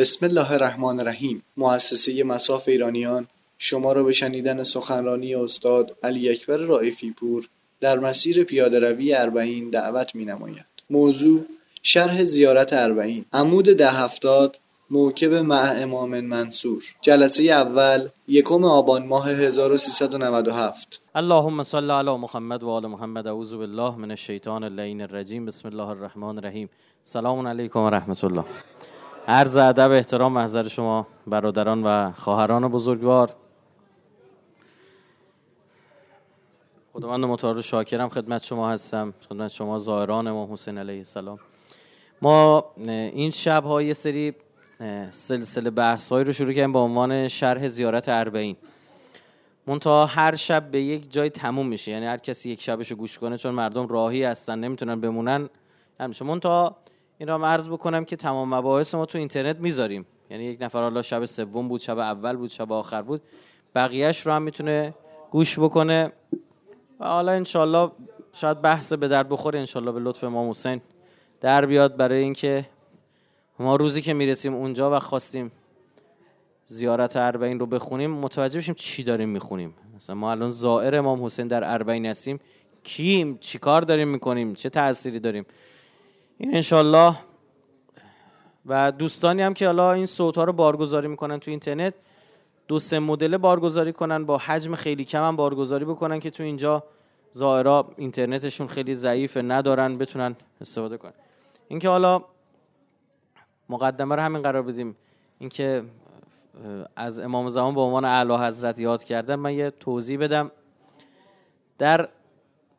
بسم الله الرحمن الرحیم. مؤسسه مساف ایرانیان. شما را به شنیدن سخنرانی استاد علی اکبر رائفی پور در مسیر پیاده روی اربعین دعوت می نماید. موضوع شرح زیارت اربعین. عمود ده هفتاد موکب مع امام منصور. جلسه اول یکم آبان ماه 1397 اللهم صل علی محمد و آل محمد. اعوذ بالله من الشیطان اللعین الرجیم. بسم الله الرحمن الرحیم. سلام علیکم و رحمت الله. عرض ادب احترام محضر شما برادران و خواهران بزرگوار. خداوند متعال شاکرم خدمت شما هستم خدمت شما زائران امام حسین علیه السلام. ما این شب ها سری سلسله بحث رو شروع کردیم با عنوان شرح زیارت اربعین. منتها هر شب به یک جای تموم میشه یعنی هر کسی یک شبش رو گوش کنه چون مردم راهی هستن نمی‌تونن بمونن. همیشه منتها این را عرض بکنم که تمام مباحث ما تو اینترنت می‌ذاریم. یعنی یک نفر حالا شب سوم بود شب اول بود شب آخر بود. بقیهش رو هم می‌تونه گوش بکنه. و حالا انشالله شاید بحث به درد بخوره. انشالله به لطف امام حسین در بیاد برای اینکه ما روزی که می‌رسیم اونجا و خواستیم زیارت اربعین رو بخونیم متوجه بشیم چی داریم می‌خونیم. مثلا ما الان زائر امام حسین در اربعین هستیم. کیم؟ چی کار داریم می‌کنیم؟ چه تأثیری داریم؟ این انشالله و دوستانی هم که حالا این صوت ها رو بارگذاری می‌کنن تو اینترنت دو سه مدل بارگذاری کنن با حجم خیلی کم هم بارگذاری بکنن که تو اینجا ظاهرا اینترنتشون خیلی ضعیفه ندارن بتونن استفاده کنن. اینکه حالا مقدمه رو همین قرار بدیم. اینکه از امام زمان به عنوان اعلی حضرت یاد کردم من یه توضیح بدم. در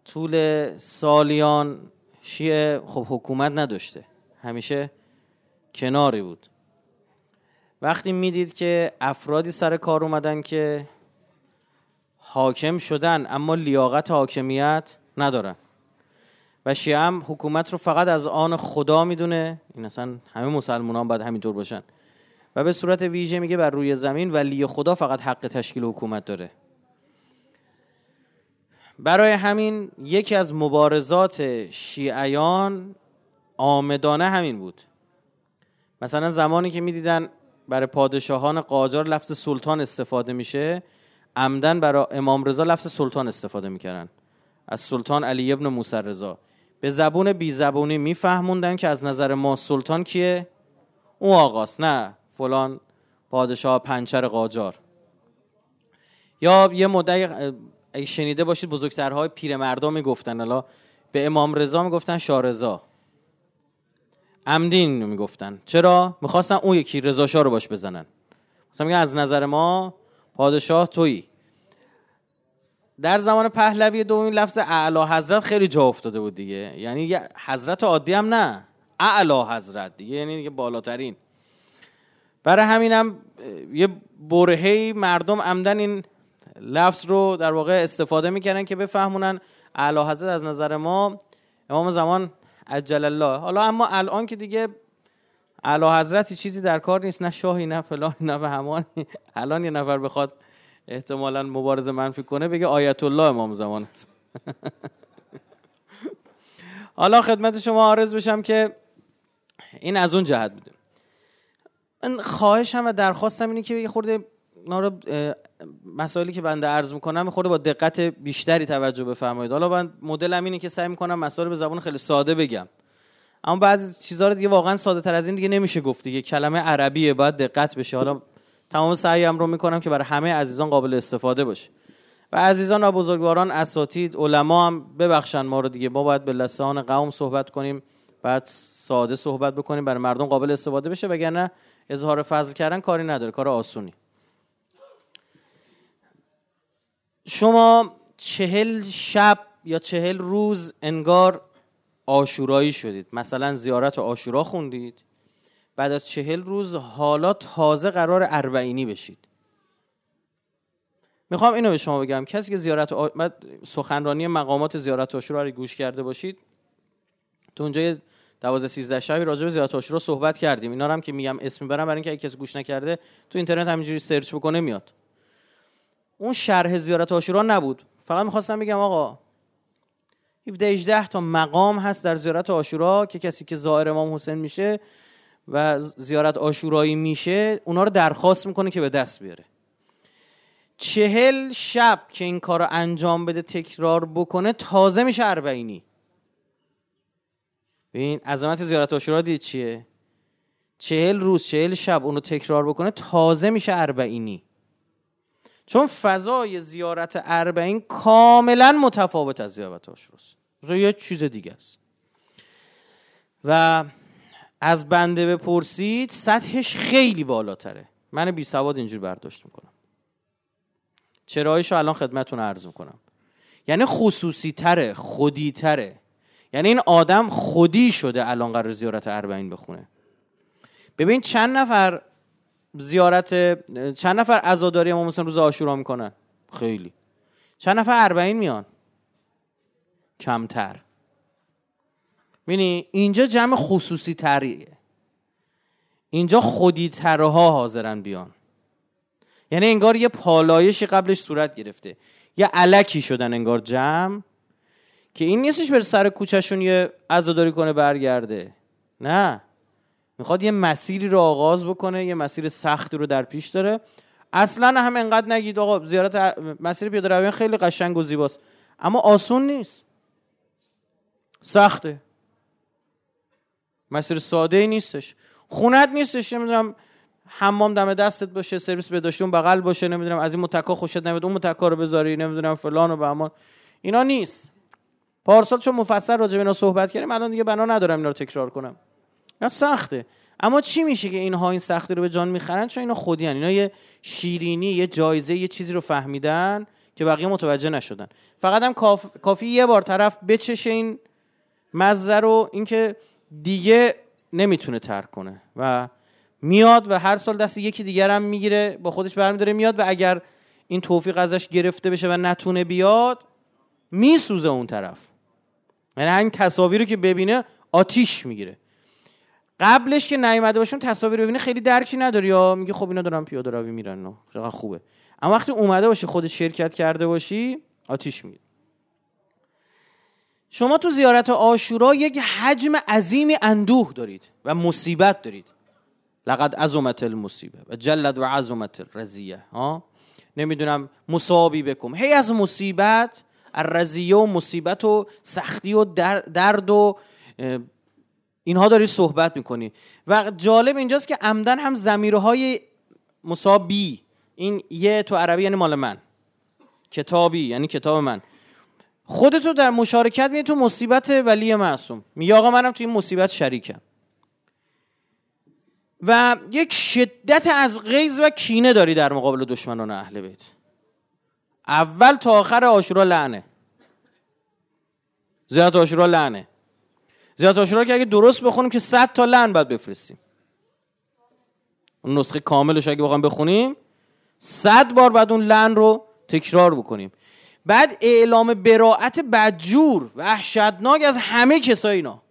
طول سالیان شیعه خب حکومت نداشته. همیشه کناری بود. وقتی می‌دید که افرادی سر کار اومدن که حاکم شدن اما لیاقت حاکمیت ندارن. و شیعه هم حکومت رو فقط از آن خدا می‌دونه. این اصلا همه مسلمانان باید همینطور باشن. و به صورت ویژه میگه بر روی زمین ولی خدا فقط حق تشکیل حکومت داره. برای همین یکی از مبارزات شیعیان آمدانه همین بود. مثلا زمانی که می‌دیدن برای پادشاهان قاجار لفظ سلطان استفاده میشه عمدن برای امام رضا لفظ سلطان استفاده می‌کردن. از سلطان علی ابن موسی رضا. به زبون بی زبونی میفهموندن که از نظر ما سلطان کیه؟ اون آقاست نه فلان پادشاه پنچر قاجار. یا یه مدعی اگه شنیده باشید بزرگترهای پیرمردا می‌گفتن حالا به امام رضا می‌گفتن شاه رضا. عمدین می‌گفتن. چرا؟ می‌خواستن اون یکی رضا شاه رو باش بزنن. مثلا میگن از نظر ما پادشاه تویی. در زمان پهلوی دومی لفظ اعلی حضرت خیلی جا افتاده بود دیگه. یعنی حضرت عادی هم نه. اعلی حضرت دیگه یعنی دیگه بالاترین. برای همینم یه برهی مردم عمدن این لفظ رو در واقع استفاده می‌کنن که بفهمونن اعلی حضرت از نظر ما امام زمان عجل الله. حالا اما الان که دیگه اعلی حضرتی چیزی در کار نیست نه شاهی نه فلان نه به همان الان یه نفر بخواد احتمالا مبارزه منفی کنه بگه آیت الله امام زمان. است حالا خدمت شما عارض بشم که این از اون جهت بوده. من خواهشم و درخواستم اینه که یه خورده رو مسائلی که بنده عرض می‌کنم خورده با دقت بیشتری توجه بفرمایید. حالا من مدلم اینه که سعی می‌کنم مسائل به زبان خیلی ساده بگم. اما بعضی چیزها رو دیگه واقعا ساده تر از این دیگه نمیشه گفت دیگه. کلمه عربیه باید دقت بشه. حالا تمام سعیم رو می‌کنم که برای همه عزیزان قابل استفاده باشه. و عزیزان و بزرگواران اساتید علما هم ببخشن ما رو دیگه. ما باید به لسان قوم صحبت کنیم. بعد ساده صحبت بکنیم. برای مردم قابل استفاده بشه. وگرنه اظهار فضل کردن کاری نداره. کار آسونی. شما چهل شب یا چهل روز انگار آشورایی شدید. مثلا زیارت آشورا خوندید. بعد از چهل روز حالا تازه قرار اربعینی بشید. می‌خوام اینو به شما بگم. کسی که زیارت آ... سخنرانی مقامات زیارت آشورا رو گوش کرده باشید. تو اونجا دوازده سیزده شبی راجع به زیارت آشورا صحبت کردیم. اینا هم که میگم اسم برم برای اینکه کسی گوش نکرده تو اینترنت همینجوری سرچ بکنه میاد. اون شرح زیارت آشورا نبود. فقط می‌خواستم بگم آقا 17 18 تا مقام هست در زیارت آشورا که کسی که زائر امام حسین میشه و زیارت آشورایی میشه اونا رو درخواست می‌کنه که به دست بیاره. چهل شب که این کار رو انجام بده تکرار بکنه تازه میشه اربعینی. ببین عظمت زیارت آشورا دید چیه؟ چهل روز چهل شب اونو تکرار بکنه تازه میشه اربعینی. چون فضای زیارت اربعین کاملا متفاوت از زیارت آشوراست یه چیز دیگه است. و از بنده بپرسید سطحش خیلی بالاتره. من بی سواد اینجور برداشت می‌کنم. چرایشو الان خدمتون عرض می‌کنم. یعنی خصوصی تره خودی تره یعنی این آدم خودی شده الان قرار زیارت اربعین بخونه. ببین چند نفر زیارت چند نفر عزاداری امام حسین روز آشورا می‌کنن خیلی. چند نفر اربعین میان؟ کمتر. ببینی اینجا جمع خصوصی تریه. اینجا خودی ترها حاضرن بیان. یعنی انگار یه پالایشی قبلش صورت گرفته. یه علکی شدن انگار جمع که این نیستش بره سر کوچهشون یه عزاداری کنه برگرده. نه. می‌خواد یه مسیری رو آغاز بکنه یه مسیر سختی رو در پیش داره. اصلا هم انقدر نگید آقا زیارت مسیر پیاده روی خیلی قشنگ و زیباست. اما آسون نیست. سخته. مسیر ساده ای نیستش. خونت نیستش نمی‌دونم حمام دم دستت باشه سرویس به اون بغل باشه نمی‌دونم از این متکا خوشت نمیاد اون متکا رو بذاری نمی‌دونم فلان و بهمان. اینا نیست. پارسال چون مفصل راجع به اینا صحبت کردیم الان دیگه بنا ندارم اینا رو تکرار کنم. اینا سخته. اما چی میشه که اینها این سختی رو به جان می‌خرن؟ چون اینا خودی هن. اینا یه شیرینی یه جایزه یه چیزی رو فهمیدن که بقیه متوجه نشدن. فقط هم کافی یه بار طرف بچشه این مزه رو اینکه دیگه نمی‌تونه ترک کنه و میاد و هر سال دست یکی دیگر هم می‌گیره با خودش برمیداره میاد و اگر این توفیق ازش گرفته بشه و نتونه بیاد میسوزه اون طرف. یعنی همین تصاویر رو که ببینه آتیش می‌گیره. قبلش که نیومده باشون تصاویر ببینه خیلی درکی نداری یا میگه خب اینا دارن پیاده روی میرن چقدر خوبه. اما وقتی اومده باشی خودت شرکت کرده باشی آتیش می‌گیره. شما تو زیارت آشورا یک حجم عظیمی اندوه دارید و مصیبت دارید. لقد عظمت المصیبه و جلد و عظمت الرزیه ها؟ نمی‌دونم مصابی بکن. هی از مصیبت الرزیه و مصیبت و سختی و درد و اینها داری صحبت می‌کنی. و جالب اینجاست که عمدن هم زمیرهای مصابی این یه تو عربی یعنی مال من. کتابی یعنی کتاب من. خودتو در مشارکت میده تو مصیبت ولی معصوم. میگه آقا منم تو این مصیبت شریکم. و یک شدت از غیظ و کینه داری در مقابل دشمنان اهل بیت. اول تا آخر آشورا لعنه. زیاد آشورا لعنه. زیاد آشورا که اگه درست بخونیم که 100 تا لعن باید بفرستیم. اون نسخه کاملش اگه بخوایم بخونیم 100 بار بعد اون لعن رو تکرار بکنیم. بعد اعلام براعت بدجور وحشتناک از همه کسای اینا.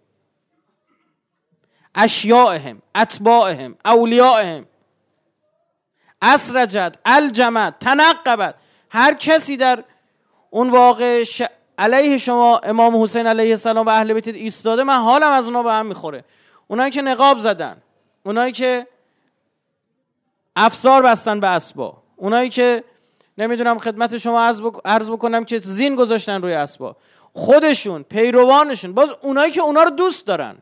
اشیاءهم اتباعهم اولیاءهم. اسرجت الجمت تنقبت. هر کسی در اون واقع علیه شما امام حسین علیه السلام و اهل بیت ایستاده من حالم از اونا به هم می‌خوره. اونایی که نقاب زدن اونایی که افسار بستن به اسبا اونایی که نمی‌دونم خدمت شما عرض بکنم که زین گذاشتن روی اسبا. خودشون پیروانشون باز اونایی که اونا رو دوست دارن.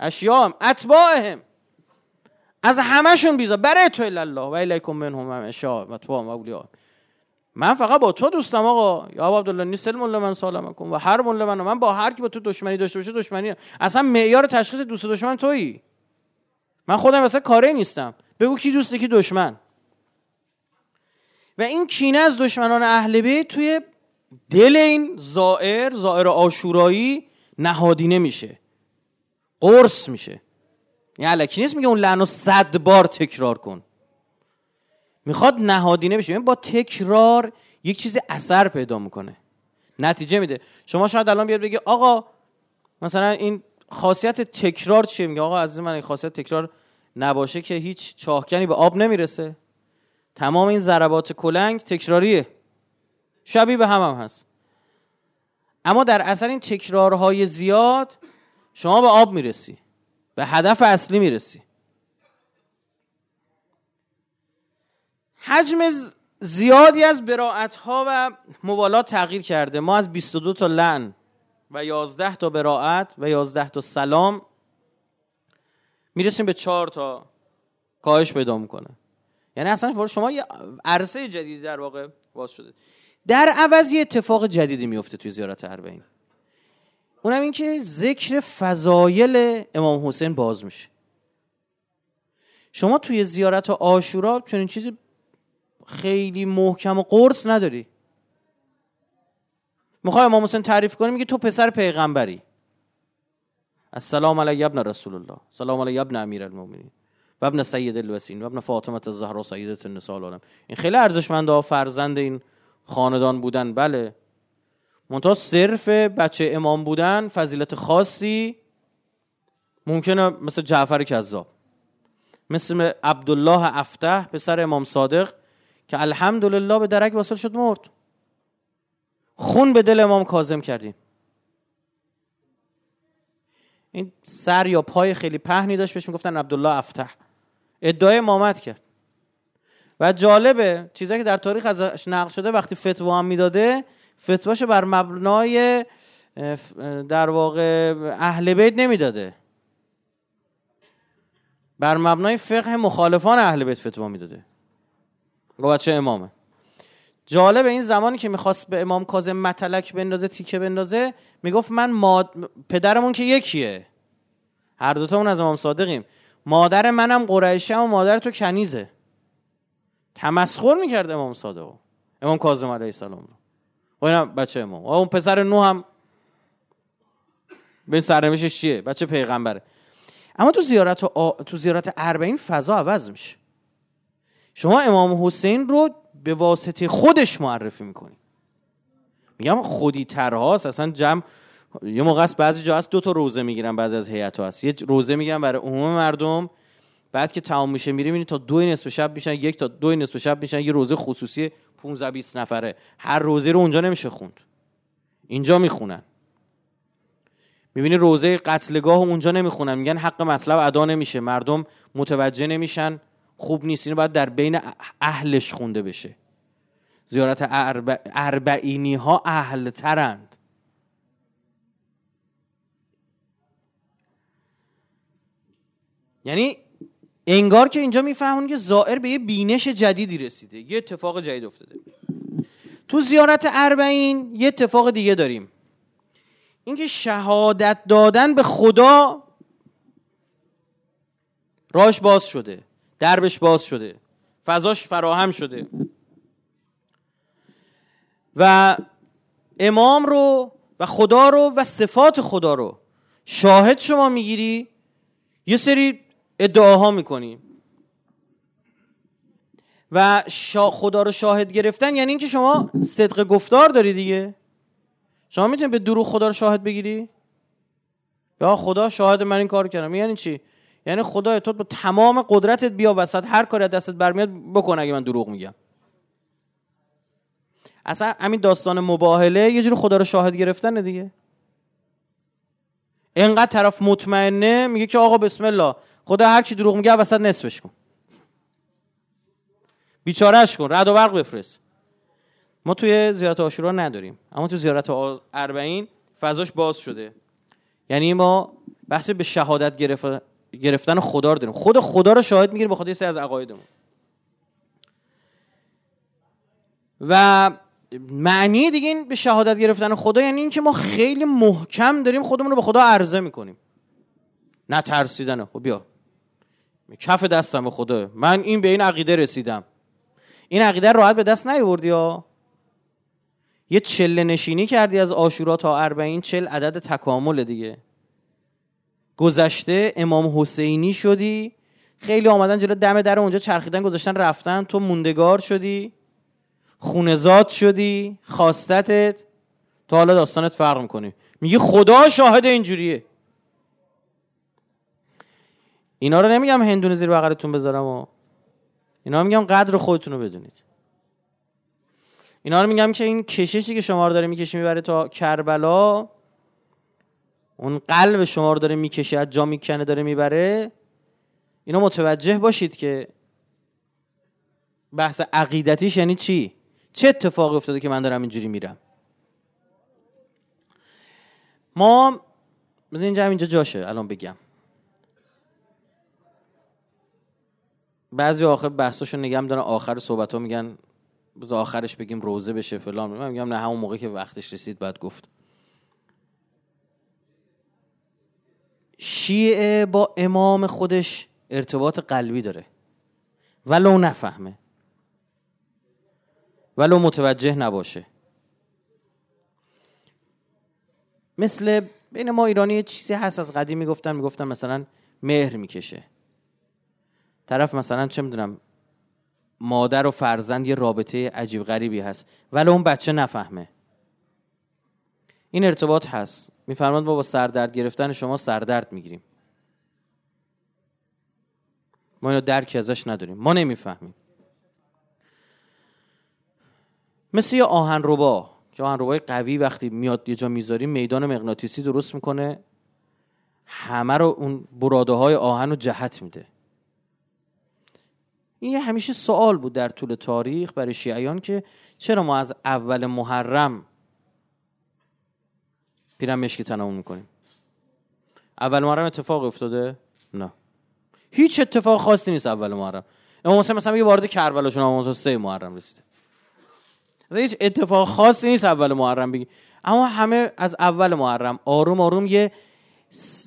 اشیام اتباعهم. از همشون بیزا برای تو الله و الیکم منهم هم اشیا و تو اولیاء من فقط با تو دوستم آقا. یا عبدالله نیست. مله من سالم کن. و هر مله من. من با هر کی با تو دشمنی داشته باشه دشمنی. اصلا معیار تشخیص دوست دشمن تویی. من خودم مثلا کاری نیستم. بگو کی دوسته کی دشمن. و این کینه از دشمنان اهل بیت توی دل این زائر زائر آشورایی نهادینه میشه. قرص میشه. یعنی علکی نیست میگه اون لعنو صد بار تکرار کن. می‌خواد نهادینه بشه. با تکرار یک چیز اثر پیدا می‌کنه. نتیجه میده. شما شاید الان بیاد بگی آقا مثلا این خاصیت تکرار چیه؟ میگه آقا از من این خاصیت تکرار نباشه که هیچ چاهکنی به آب نمی‌رسه. تمام این ضربات کلنگ تکراریه. شبیه به هم, هم هست. اما در اثر این تکرارهای زیاد شما به آب می‌رسی. به هدف اصلی می‌رسی. حجم زیادی از براعت ها و موالات تغییر کرده. ما از 22 تا لن و 11 تا براعت و 11 تا سلام می‌رسیم به 4 تا کاهش پیدا می‌کنه. یعنی اصلا شما یه عرصه جدیدی در واقع باز شده. در عوض یه اتفاق جدیدی میفته توی زیارت اربعین اونم این که ذکر فضایل امام حسین باز میشه. شما توی زیارت آشورا چنین چیزی خیلی محکم و قرص نداری. می‌خوای امام حسین تعریف کنی؟ میگه تو پسر پیغمبری. السلام علی ابن رسول الله سلام علی ابن امیر المؤمنین. و ابن سید الوسین و ابن فاطمه الزهرا سیدت النساء العالم. این خیلی ارزشمنده فرزند این خاندان بودن. بله. منتها صرف بچه امام بودن فضیلت خاصی ممکنه مثل جعفر کذاب. مثل عبدالله افته پسر امام صادق که الحمدلله به درک واصل شد مرد. خون به دل امام کاظم کردیم. این سر یا پای خیلی پهنی داشت بهش می‌گفتن عبدالله افتح. ادعای امامت کرد. و جالبه چیزایی که در تاریخ ازش نقل شده وقتی فتوا هم می‌داده فتواش بر مبنای در واقع اهل بیت نمی‌داده. بر مبنای فقه مخالفان اهل بیت فتوا می‌داده. با بچه امامه. جالب این زمانی که می‌خواست به امام کاظم متلک بندازه تیکه بندازه می‌گفت من ماد... پدرمون که یکیه. هر دوتامون از امام صادقیم. مادر منم قریشه و مادر تو کنیزه. تمسخر می‌کرد امام صادق. امام کاظم علیه السلام رو. اینم بچه امام. اون پسر نو هم به سرنوشتش چیه؟ بچه پیغمبره. اما تو زیارت تو زیارت اربعین فضا عوض میشه. شما امام حسین رو به واسطه خودش معرفی می‌کنی. میگم خودی ترهاست اصلا جمع یه موقع است بعضی جا هست دو تا روزه می‌گیرن بعضی از هیئت هست. یه روزه می‌گیرن برای عموم مردم بعد که تمام میشه میری می‌بینی تا دو نصف شب میشن یک تا دو نصف شب میشن یه روزه خصوصی 15 20 نفره. هر روزه رو اونجا نمیشه خوند. اینجا می‌خونن. می‌بینی روزه قتلگاه اونجا نمی‌خونن. میگن حق مطلب ادا نمیشه. مردم متوجه نمیشن. خوب نیست اینو باید در بین اهلش خونده بشه. زیارت اربعینی ها اهل ترند یعنی انگار که اینجا میفهمون که زائر به یه بینش جدیدی رسیده. یه اتفاق جدید افتاده. تو زیارت اربعین یه اتفاق دیگه داریم. اینکه شهادت دادن به خدا راش باز شده. دربش باز شده. فضاش فراهم شده. و امام رو و خدا رو و صفات خدا رو شاهد شما می‌گیری یه سری ادعاها می‌کنی. و خدا رو شاهد گرفتن یعنی اینکه شما صدق گفتار داری دیگه. شما می‌تونی به دروغ خدا رو شاهد بگیری؟ یا خدا شاهد من این کار کردم. یعنی چی؟ یعنی خدای تو با تمام قدرتت بیا وسط هر کاری دستت برمیاد بکن اگه من دروغ میگم. اصلا همین داستان مباهله یه جور خدا رو شاهد گرفتن دیگه. اینقدر طرف مطمئنه میگه که آقا بسم الله خدا هر چی دروغ میگه وسط نصفش کن. بیچارهش کن رد و برق بفرست. ما توی زیارت آشورا نداریم اما تو زیارت اربعین فضاش باز شده. یعنی ما بحث به شهادت گرفتن خدا رو داریم. خود خدا رو شاهد می‌گیریم به خاطر از عقایدمون. و معنی دیگه این به شهادت گرفتن خدا یعنی اینکه ما خیلی محکم داریم خودمون رو به خدا عرضه می‌کنیم. نه ترسیدن. خب بیا. کف دستم به خدا. من این به این عقیده رسیدم. این عقیده راحت به دست نیوردی ها؟ یه چله نشینی کردی از آشورا تا اربعین چل عدد تکامل دیگه. گذشته امام حسینی شدی. خیلی آمدن جلو دم در اونجا چرخیدن گذاشتن رفتن. تو موندگار شدی. خونزاد شدی. خواستتت. تو حالا داستانت فرق می‌کنی میگی خدا شاهد اینجوریه. اینا رو نمیگم هندونه زیر بغلتون بذارم و اینا میگم قدر خودتون رو بدونید. اینا رو میگم که این کششی که شما رو داره می‌کشی می‌بره تا کربلا. اون قلب شما رو داره می‌کشه از جا می‌کنه داره می‌بره. اینا متوجه باشید که بحث عقیدتیش یعنی چی؟ چه اتفاقی افتاده که من دارم اینجوری میرم؟ ما بذار اینجا اینجا جاشه الان بگم. بعضی آخر بحثاشو نگم دارن آخر صحبت ها میگن بذار آخرش بگیم روزه بشه فلان. من میگم نه همون موقع که وقتش رسید بعد گفت. شیعه با امام خودش ارتباط قلبی داره. ولو نفهمه. ولو متوجه نباشه. مثل بین ما ایرانی یه چیزی هست از قدیم می‌گفتن می‌گفتن مثلا مهر می‌کشه. طرف مثلا چه می‌دونم مادر و فرزند یه رابطه عجیب غریبی هست. ولی اون بچه نفهمه. این ارتباط هست. میفرماد ما با سردرد گرفتن شما سردرد می‌گیریم. ما اینو درکی ازش نداریم. ما نمی‌فهمیم. مثل یه آهن ربا که آهن قوی وقتی میاد یه جا می‌ذاریم میدان مغناطیسی درست می‌کنه. همه رو اون براده های آهن رو جهت میده. این یه همیشه سوال بود در طول تاریخ برای شیعیان که چرا ما از اول محرم پیرم مشکی تنمون می‌کنیم. اول محرم اتفاق افتاده؟ نه. هیچ اتفاق خاصی نیست اول محرم. امام حسین مثلا یه وارد کربلا شون امام سه محرم رسیده. هیچ اتفاق خاصی نیست اول محرم بگی. اما همه از اول محرم آروم آروم یه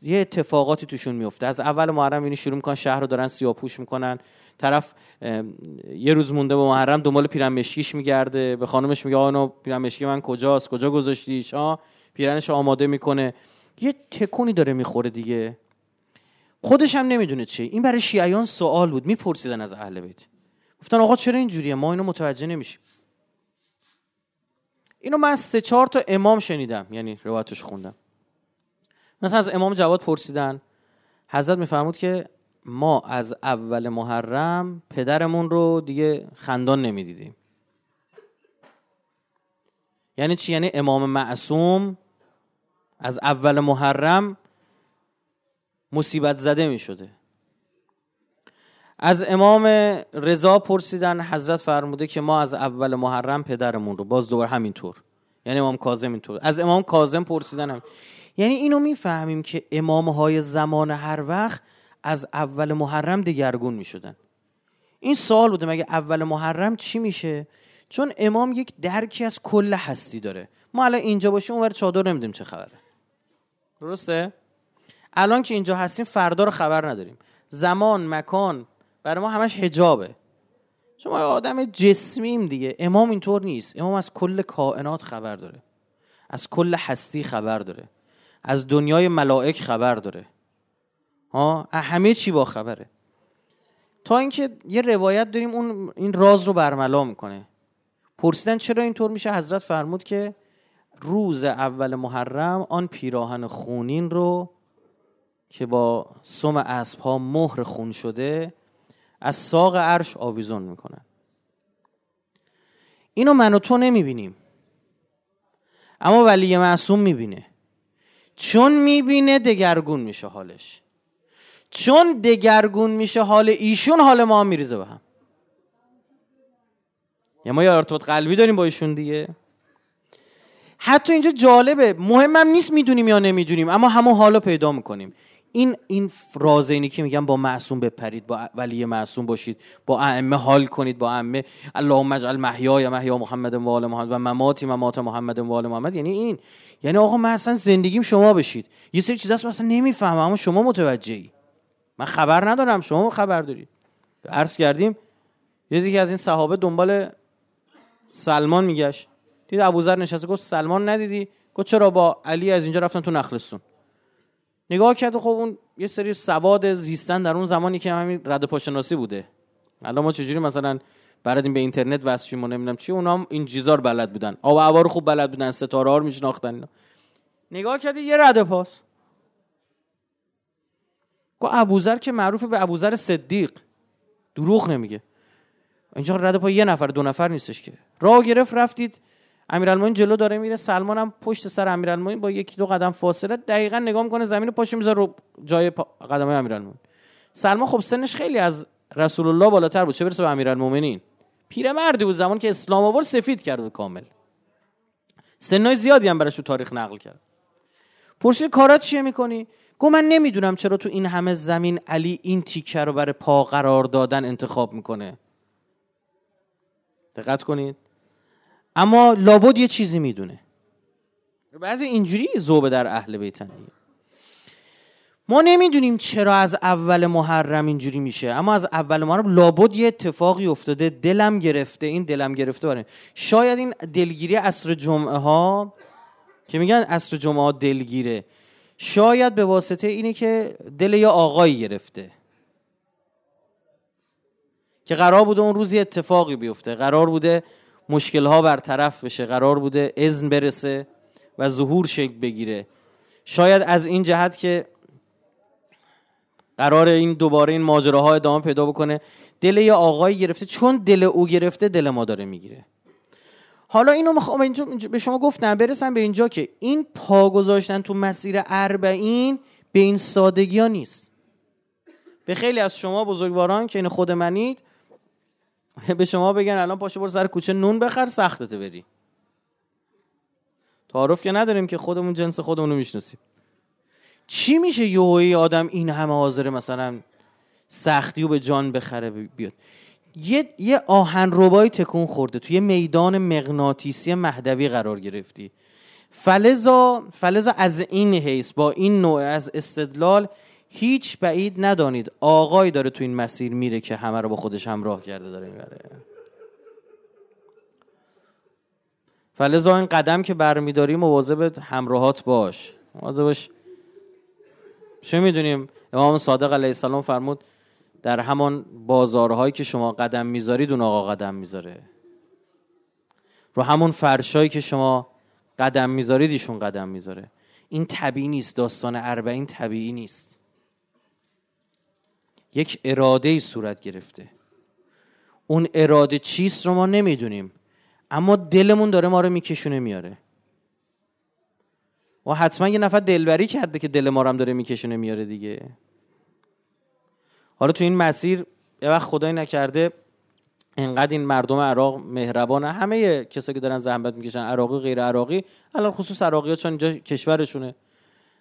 یه اتفاقاتی توشون میفته از اول محرم اینی شروع می‌کنن شهر رو دارن سیاپوش می‌کنن. طرف یه روز مونده به محرم دنبال پیرمشکیش میگرده. به خانمش میگه آنو پیرمشکی من کجاست؟ کجا گذاشتیش؟ ها پیرنش آماده می‌کنه. یه تکونی داره می‌خوره دیگه. خودش هم نمی‌دونه چه این برای شیعیان سوال بود. میپرسیدن از اهل بیت. گفتن آقا چرا اینجوریه؟ ما اینو متوجه نمیشیم. اینو من سه چهار تا امام شنیدم. یعنی روایتش خوندم. مثلا از امام جواد پرسیدن. حضرت میفرمود که ما از اول محرم پدرمون رو دیگه خندان نمی‌دیدیم. یعنی چی؟ یعنی امام معصوم از اول محرم مصیبت زده می شده. از امام رضا پرسیدن حضرت فرموده که ما از اول محرم پدرمون رو باز دوباره همینطور. یعنی امام کاظم اینطور. از امام کاظم پرسیدن هم. یعنی اینو می‌فهمیم که امام های زمان هر وقت از اول محرم دگرگون می شدن این سوال بوده مگه اول محرم چی میشه؟ چون امام یک درکی از کل هستی داره. ما الان اینجا باشیم اونور چادر نمیدیم چه خبره. درسته؟ الان که اینجا هستیم فردا رو خبر نداریم. زمان مکان برای ما همش حجابه. شما آدم جسمیم دیگه. امام اینطور نیست. امام از کل کائنات خبر داره. از کل هستی خبر داره. از دنیای ملائک خبر داره. ها؟ همه چی با خبره. تا اینکه یه روایت داریم اون این راز رو برملا می‌کنه. پرسیدن چرا اینطور میشه؟ حضرت فرمود که روز اول محرم آن پیراهن خونین رو که با سم اسب ها مهر خون شده از ساق عرش آویزون می‌کنن اینو من و تو نمی‌بینیم. اما ولی معصوم می‌بینه. چون می‌بینه دگرگون میشه حالش. چون دگرگون میشه حال ایشون حال ما میریزه به هم. یا ما یه ارتباط قلبی داریم با ایشون دیگه. حتی اینجا جالبه. مهمم نیست می‌دونیم یا نمی‌دونیم اما همون حالا پیدا می‌کنیم. این این راز اینی که میگم با معصوم بپرید با ولی معصوم باشید با ائمه حال کنید با ائمه اللهم اجعل محیای محیا محمد و آل محمد و مماتی ممات محمد و آل محمد. یعنی این. یعنی آقا من اصلا زندگیم شما بشید. یه سری چیزاست مثلا نمی‌فهمم اما شما متوجهی. من خبر ندارم شما خبر دارید عرض کردیم یکی از این صحابه دنبال سلمان میگشت. دید ابوذر نشسته گفت سلمان ندیدی؟ گفت چرا با علی از اینجا رفتن تو نخلستون؟ نگاه کرد خب اون یه سری سواد زیستن در اون زمانی که همین رد پاشناسی بوده. الان ما چجوری مثلا برادیم به اینترنت واسه ما نمی‌دونم چی اونا این چیزا رو بلد بودن. آب هوا رو خوب بلد بودن ستاره ها رو میشناختن نگاه کردی یه رد پاس. گفت ابوذر که معروف به ابوذر صدیق. دروغ نمیگه. اینجا رد پا یه نفر دو نفر نیستش که. راه گرفت رفتید. امیرالمومنین جلو داره میره سلمان هم پشت سر امیرالمومنین با یکی دو قدم فاصله دقیقا نگاه می‌کنه زمین پاشو می‌ذاره رو جای قدم امیرالمومنین. سلمان خب سنش خیلی از رسول الله بالاتر بود چه برسه به امیرالمومنین؟ پیرمردی بود زمان که اسلام آورد سفید کرد کامل. سنای زیادی هم براش تو تاریخ نقل کرد. پرسید کارات چیه می‌کنی؟ گو من نمی‌دونم چرا تو این همه زمین علی این تیکه رو برای پا قرار دادن انتخاب می‌کنه. دقت کنید. اما لابد یه چیزی می‌دونه. بعضی اینجوری زوبه در اهل بیتن ما نمی‌دونیم چرا از اول محرم اینجوری میشه اما از اول محرم لابد یه اتفاقی افتاده دلم گرفته این دلم گرفته باره شاید این دلگیری عصر جمعه ها که میگن عصر جمعه ها دلگیره شاید به واسطه اینه که دل یا آقایی گرفته. که قرار بوده اون روزی اتفاقی بیفته قرار بوده مشکل ها برطرف بشه قرار بوده اذن برسه و ظهور شکل بگیره. شاید از این جهت که قرار این دوباره این ماجراها ادامه پیدا بکنه دل یه آقایی گرفته چون دل او گرفته دل ما داره می‌گیره. حالا اینو می‌خوام به شما گفتم برسم به اینجا که این پا گذاشتن تو مسیر اربعین به این سادگی ها نیست. به خیلی از شما بزرگواران که این خود منید به شما بگن الان پاشو برو سر کوچه نون بخر سختته بری. تعارف که نداریم که خودمون جنس خودمون رو می‌شناسیم. چی میشه یهویی آدم این همه حاضره مثلا سختی رو به جان بخره بیاد؟ یه, یه آهن ربایی تکون خورده توی میدان مغناطیسی مهدوی قرار گرفتی. فلزا فلزا از این حیث با این نوع از استدلال هیچ بعید ندانید. آقای داره تو این مسیر میره که همه رو با خودش همراه کرده داره می‌بره. فلزا این قدم که برمیداری مواظب همراهات باش. مواظب باش. چه می‌دونیم؟ امام صادق علیه السلام فرمود در همان بازارهایی که شما قدم می‌ذارید اون آقا قدم می‌ذاره. رو همون فرشایی که شما قدم می‌ذارید ایشون قدم می‌ذاره. این طبیعی نیست داستان اربعین طبیعی نیست. یک اراده ای صورت گرفته. اون اراده چیست رو ما نمی‌دونیم اما دلمون داره ما رو میکشونه میاره. و حتما یه نفر دلبری کرده که دل ما رو هم داره میکشونه میاره دیگه. حالا تو این مسیر یه وقت خدایی نکرده انقدر این مردم عراق مهربانه. همه کسایی که دارن زحمت می‌کشن عراقی غیر عراقی الان خصوص عراقی ها چون اینجا کشورشونه.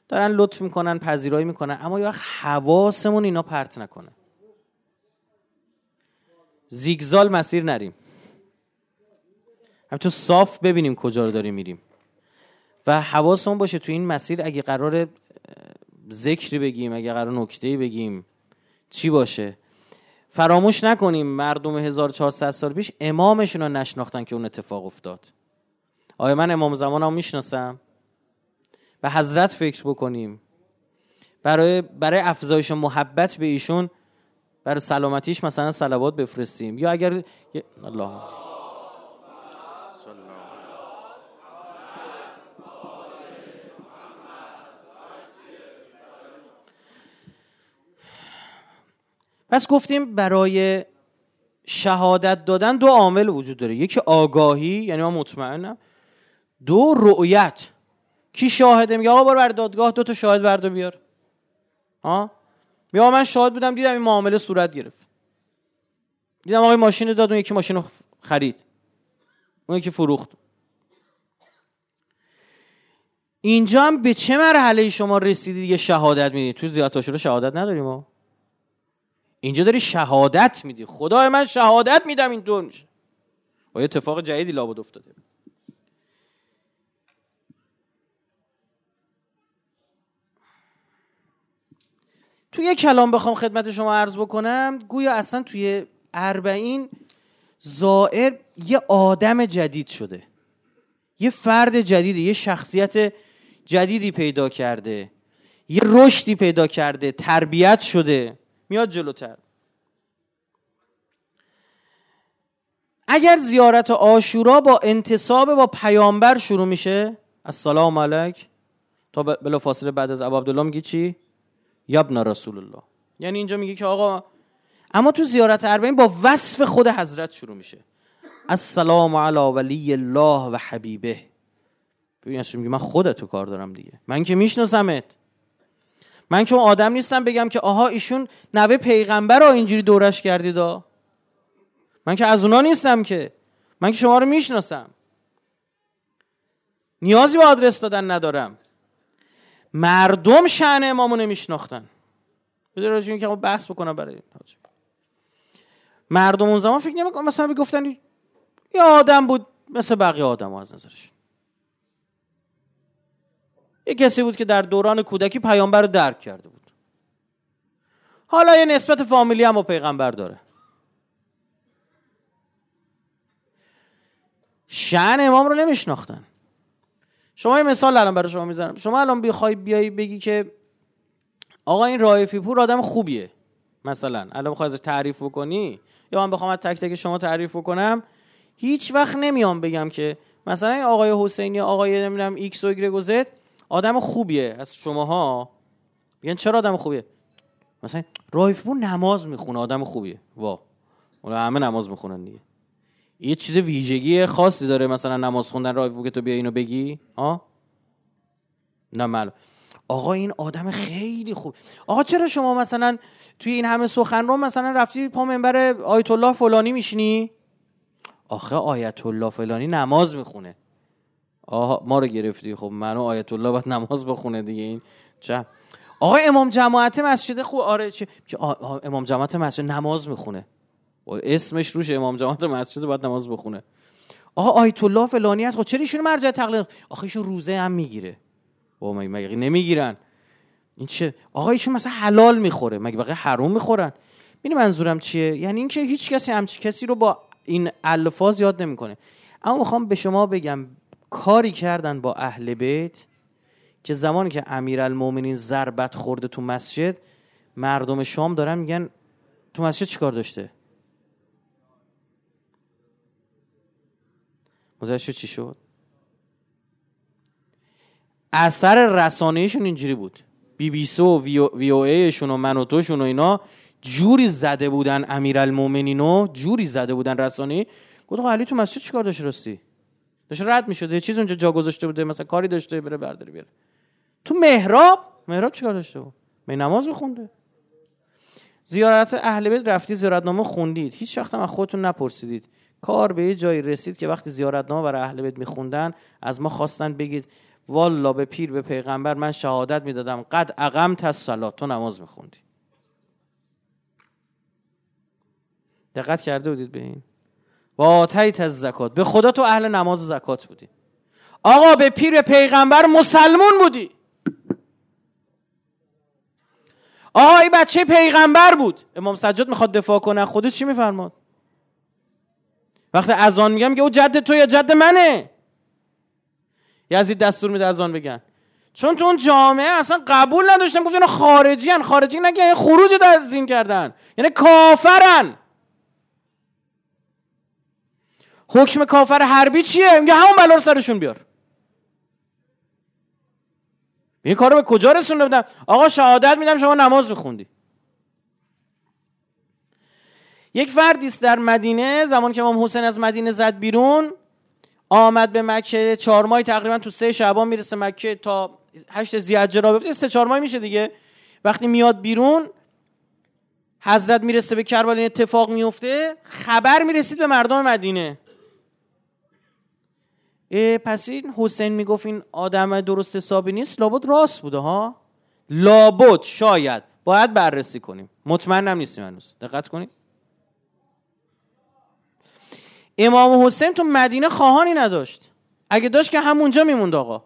دارن لطف می‌کنن پذیرایی می‌کنن اما یه وقت حواسمون اینا پرت نکنه. زیگزال مسیر نریم. همینطور صاف ببینیم کجا رو داریم میریم. و حواسمون باشه تو این مسیر اگه قرار ذکری بگیم اگه قرار نکته بگیم چی باشه. فراموش نکنیم مردم 1400 سال پیش امامشون رو نشناختن که اون اتفاق افتاد. آیا من امام زمانم می‌شناسم؟ به حضرت فکر بکنیم. برای برای افزایش محبت به ایشون برای سلامتیش مثلا صلوات بفرستیم. یا اگر الله. پس گفتیم برای شهادت دادن دو عامل وجود داره. یکی آگاهی یعنی ما مطمئنم. دو رؤیت. کی شاهده؟ میگه آقا برو بر دادگاه دو تا شاهد ورده بیار. ها میگه من شاهد بودم دیدم این معامله صورت گرفت. دیدم آقای ماشین داد اون یکی ماشین خرید. اون یکی فروخت. اینجا هم به چه مرحله شما رسیدید یه شهادت می‌دید تو زیاد رو شهادت نداریم ما. اینجا داری شهادت میدی. خدای من شهادت میدم این دون و یه اتفاق جدیدی لابد افتاده. توی یه کلام بخوام خدمت شما عرض بکنم گویا اصلا توی اربعین زائر یه آدم جدید شده. یه فرد جدیدی یه شخصیت جدیدی پیدا کرده. یه رشدی پیدا کرده تربیت شده. میاد جلوتر. اگر زیارت آشورا با انتصاب با پیامبر شروع میشه السلام علیک. تا بلا فاصله بعد از ابو عبدالله میگی چی؟ یابنا رسول الله یعنی اینجا میگه که آقا اما تو زیارت اربعین با وصف خود حضرت شروع میشه. السلام علی ولی الله و حبیبه. ببین میگه من خودتو کار دارم دیگه. من که میشناسمت. من که اون آدم نیستم بگم که آها ایشون نوه پیغمبر رو اینجوری دورش کردید من که از اونا نیستم که. من که شما رو می‌شناسم. نیازی به آدرس دادن ندارم. مردم شعن امامو نمیشناختن. بده راجع که بحث بکنم برای مردم اون زمان فکر نمی‌کنم مثلا بگفتن یه آدم بود مثل بقیه آدم از نظرش یه کسی بود که در دوران کودکی پیامبر رو درک کرده بود. حالا یه نسبت فامیلی هم با پیغمبر داره. شأن امام رو نمیشناختن. شما یه مثال الان برای شما می‌زنم. شما الان بخوای بیای بگی که آقا این رائفی پور آدم خوبیه مثلا. الان بخوای ازش تعریف بکنی؟ یا من بخوام از تک تک شما تعریف بکنم؟ هیچ وقت نمیام بگم که مثلا این آقای حسینی آقای نمی‌دونم ایکس و ایگرگ و آدم خوبیه. از شماها میگن چرا آدم خوبیه؟ مثلا رائفی پور نماز می‌خونه آدم خوبیه. وا همه نماز می‌خونن دیگه. یه چیز ویژگی خاصی داره مثلا نماز خوندن رایف که تو بیا اینو بگی؟ ها نه معلوم. آقا این آدم خیلی خوب. آقا چرا شما مثلا توی این همه سخنران مثلا رفتی پا منبر آیت الله فلانی میشینی؟ آخه آیت الله فلانی نماز می‌خونه. آها ما رو گرفتی. خب منو آیت الله باید نماز بخونه دیگه. این چه؟ آقا امام جماعت مسجد خوب آره چه امام جماعت مسجد نماز می‌خونه. اسمش روش امام جماعت مسجد باید نماز بخونه. آقا آیت الله فلانی هست خب چرا ایشون مرجع تقلید آخه ایشون روزه هم می‌گیره. با مگه نمی‌گیرن؟ این چه آقا ایشون مثلا حلال می‌خوره مگه بقیه حروم می‌خورن؟ ببین منظورم چیه؟ یعنی اینکه هیچ کسی همچی کسی رو با این الفاظ یاد نمی‌کنه. اما می‌خوام به شما بگم کاری کردن با اهل بیت که زمانی که امیرالمومنین ضربت خورده تو مسجد مردم شام دارن میگن تو مسجد چیکار داشته؟ متوجه چی شد؟ اثر رسانهشون اینجوری بود. بی بی سو وی او و من و توشون و اینا جوری زده بودن امیرالمومنینو جوری زده بودن رسانه گفت علی تو مسجد چیکار داشت راستی؟ داشت رد می‌شد. یه چیز اونجا جا گذاشته بوده مثلا کاری داشته بره برداری بیاره تو محراب؟ محراب چیکار داشته؟ بود می نماز میخونده. زیارت اهل بیت رفتی زیارتنامه خوندید. هیچ وقت از خودتون نپرسیدید. کار به یه جایی رسید که وقتی زیارتنامه برای اهل بیت میخوندن از ما خواستن بگید والا به پیر به پیغمبر من شهادت می‌دادم قد اقم الصلاه تو نماز میخوندی. دقت کرده بودید به این؟ و آتیت از زکات به خدا تو اهل نماز و زکات بودی. آقا به پیر پیغمبر مسلمون بودی. آقا این بچه پیغمبر بود. امام سجاد می‌خواد دفاع کنه خودش چی میفرماد؟ وقتی اذان میگم میگه او جد تو یا جد منه؟ یزید دستور میده اذان بگن. چون تو اون جامعه اصلا قبول نداشتن گفت اینا خارجی هن. خارجی نگه یعنی خروج از دین کردن. یعنی کافرن. حکم کافر حربی چیه؟ میگه همون بلا رو سرشون بیار. این کارو به کجا رسونده بودم آقا شهادت میدم شما نماز میخوندی. یک فردی است در مدینه زمان که امام حسین از مدینه زد بیرون آمد به مکه چهار ماه تقریبا تو سه شعبان می‌رسه مکه تا هشت زیادجه را بفته سه چهار ماه میشه دیگه. وقتی میاد بیرون حضرت می‌رسه به کربلا این اتفاق میفته خبر می‌رسید به مردم مدینه. پس این حسین می‌گفت این آدم درست حسابی نیست لابد راست بوده ها؟ لابد شاید. باید بررسی کنیم. مطمئنم نیستیم هنوز. دقت کنیم امام حسین تو مدینه خواهانی نداشت. اگه داشت که همونجا میموند آقا.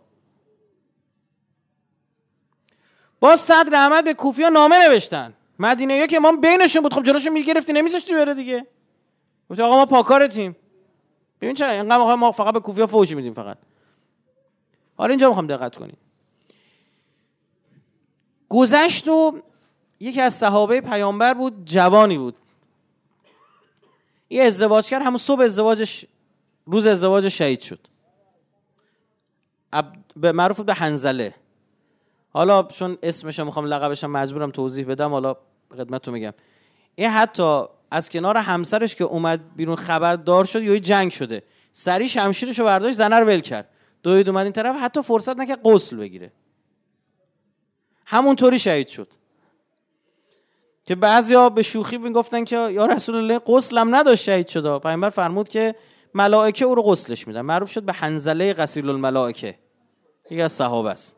با صدر احمد به کوفیا نامه نوشتن. مدینه یک امام بینشون بود. خب جلوشون می‌گرفتی نمیذاشتی بره دیگه. گفت آقا ما پاکارتیم. ببین چرا اینقدر ما فقط به کوفیا فوش میدیم فقط. حالا اینجا می‌خوام دقت کنیم. گذشت و یکی از صحابه پیامبر بود جوانی بود. یه ازدواج کرد همون صبح ازدواجش روز ازدواجش شهید شد. به معروف به حنزله حالا چون اسمش می‌خوام لقبش مجبورم توضیح بدم حالا خدمتتون میگم. این حتی از کنار همسرش که اومد بیرون خبردار شد یه جنگ شده. سری شمشیرش رو برداشت زنه رو ول کرد. دوید اومد این طرف حتی فرصت نکرد غسل بگیره. همونطوری شهید شد. که بعضیا به شوخی می‌گفتن که یا رسول الله غسلم نداشت شهید شد پیامبر فرمود که ملائکه او رو غسلش میدن. معروف شد به حنزله غسیل الملائکه یکی از صحابه است.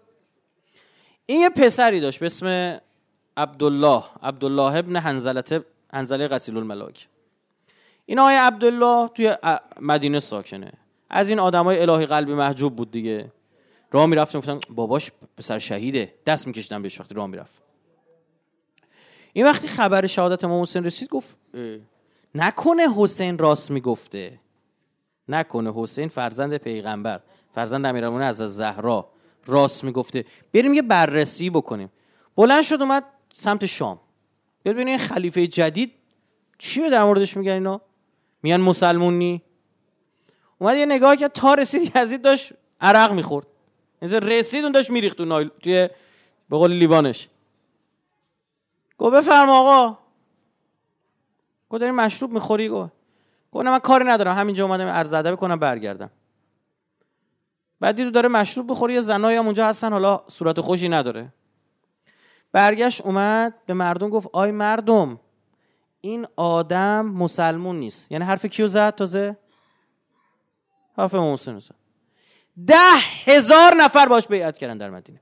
این یه پسری داشت به اسم عبدالله عبدالله ابن حنزله حنزله غسیل الملائکه این آقای عبدالله توی مدینه ساکنه. از این آدمای الهی قلبی محجوب بود دیگه. راه می‌رفتم گفتم باباش پسر شهیده. دست میکشیدم بهش وقتی راه می‌رفت. این وقتی خبر شهادت امام حسین رسید گفت نکنه حسین راست می‌گفته. نکنه حسین فرزند پیغمبر فرزند امیرالمومنین از زهرا راست می‌گفته. بریم یه بررسی بکنیم. بلند شد اومد سمت شام. ببینید خلیفه جدید چی در موردش میگن اینا؟ میگن مسلمونی. اومد یه نگاه که تا رسید یزید داشت عرق می‌خورد. یعنی رسید اون داشت میریخت نایل توی به قول لیوانش. گو بفرم آقا. گو داری مشروب می‌خوری گو. گو من کاری ندارم. همینجا اومدم عرض ادب کنم برگردم. بعد دیدو داره مشروب بخوری یه زنایی هم اونجا هستن حالا صورت خوشی نداره. برگشت اومد به مردم گفت آی مردم این آدم مسلمون نیست. یعنی حرف کیو زد تازه؟ حرف محسن زد ده هزار نفر باش بیعت کردن در مدینه.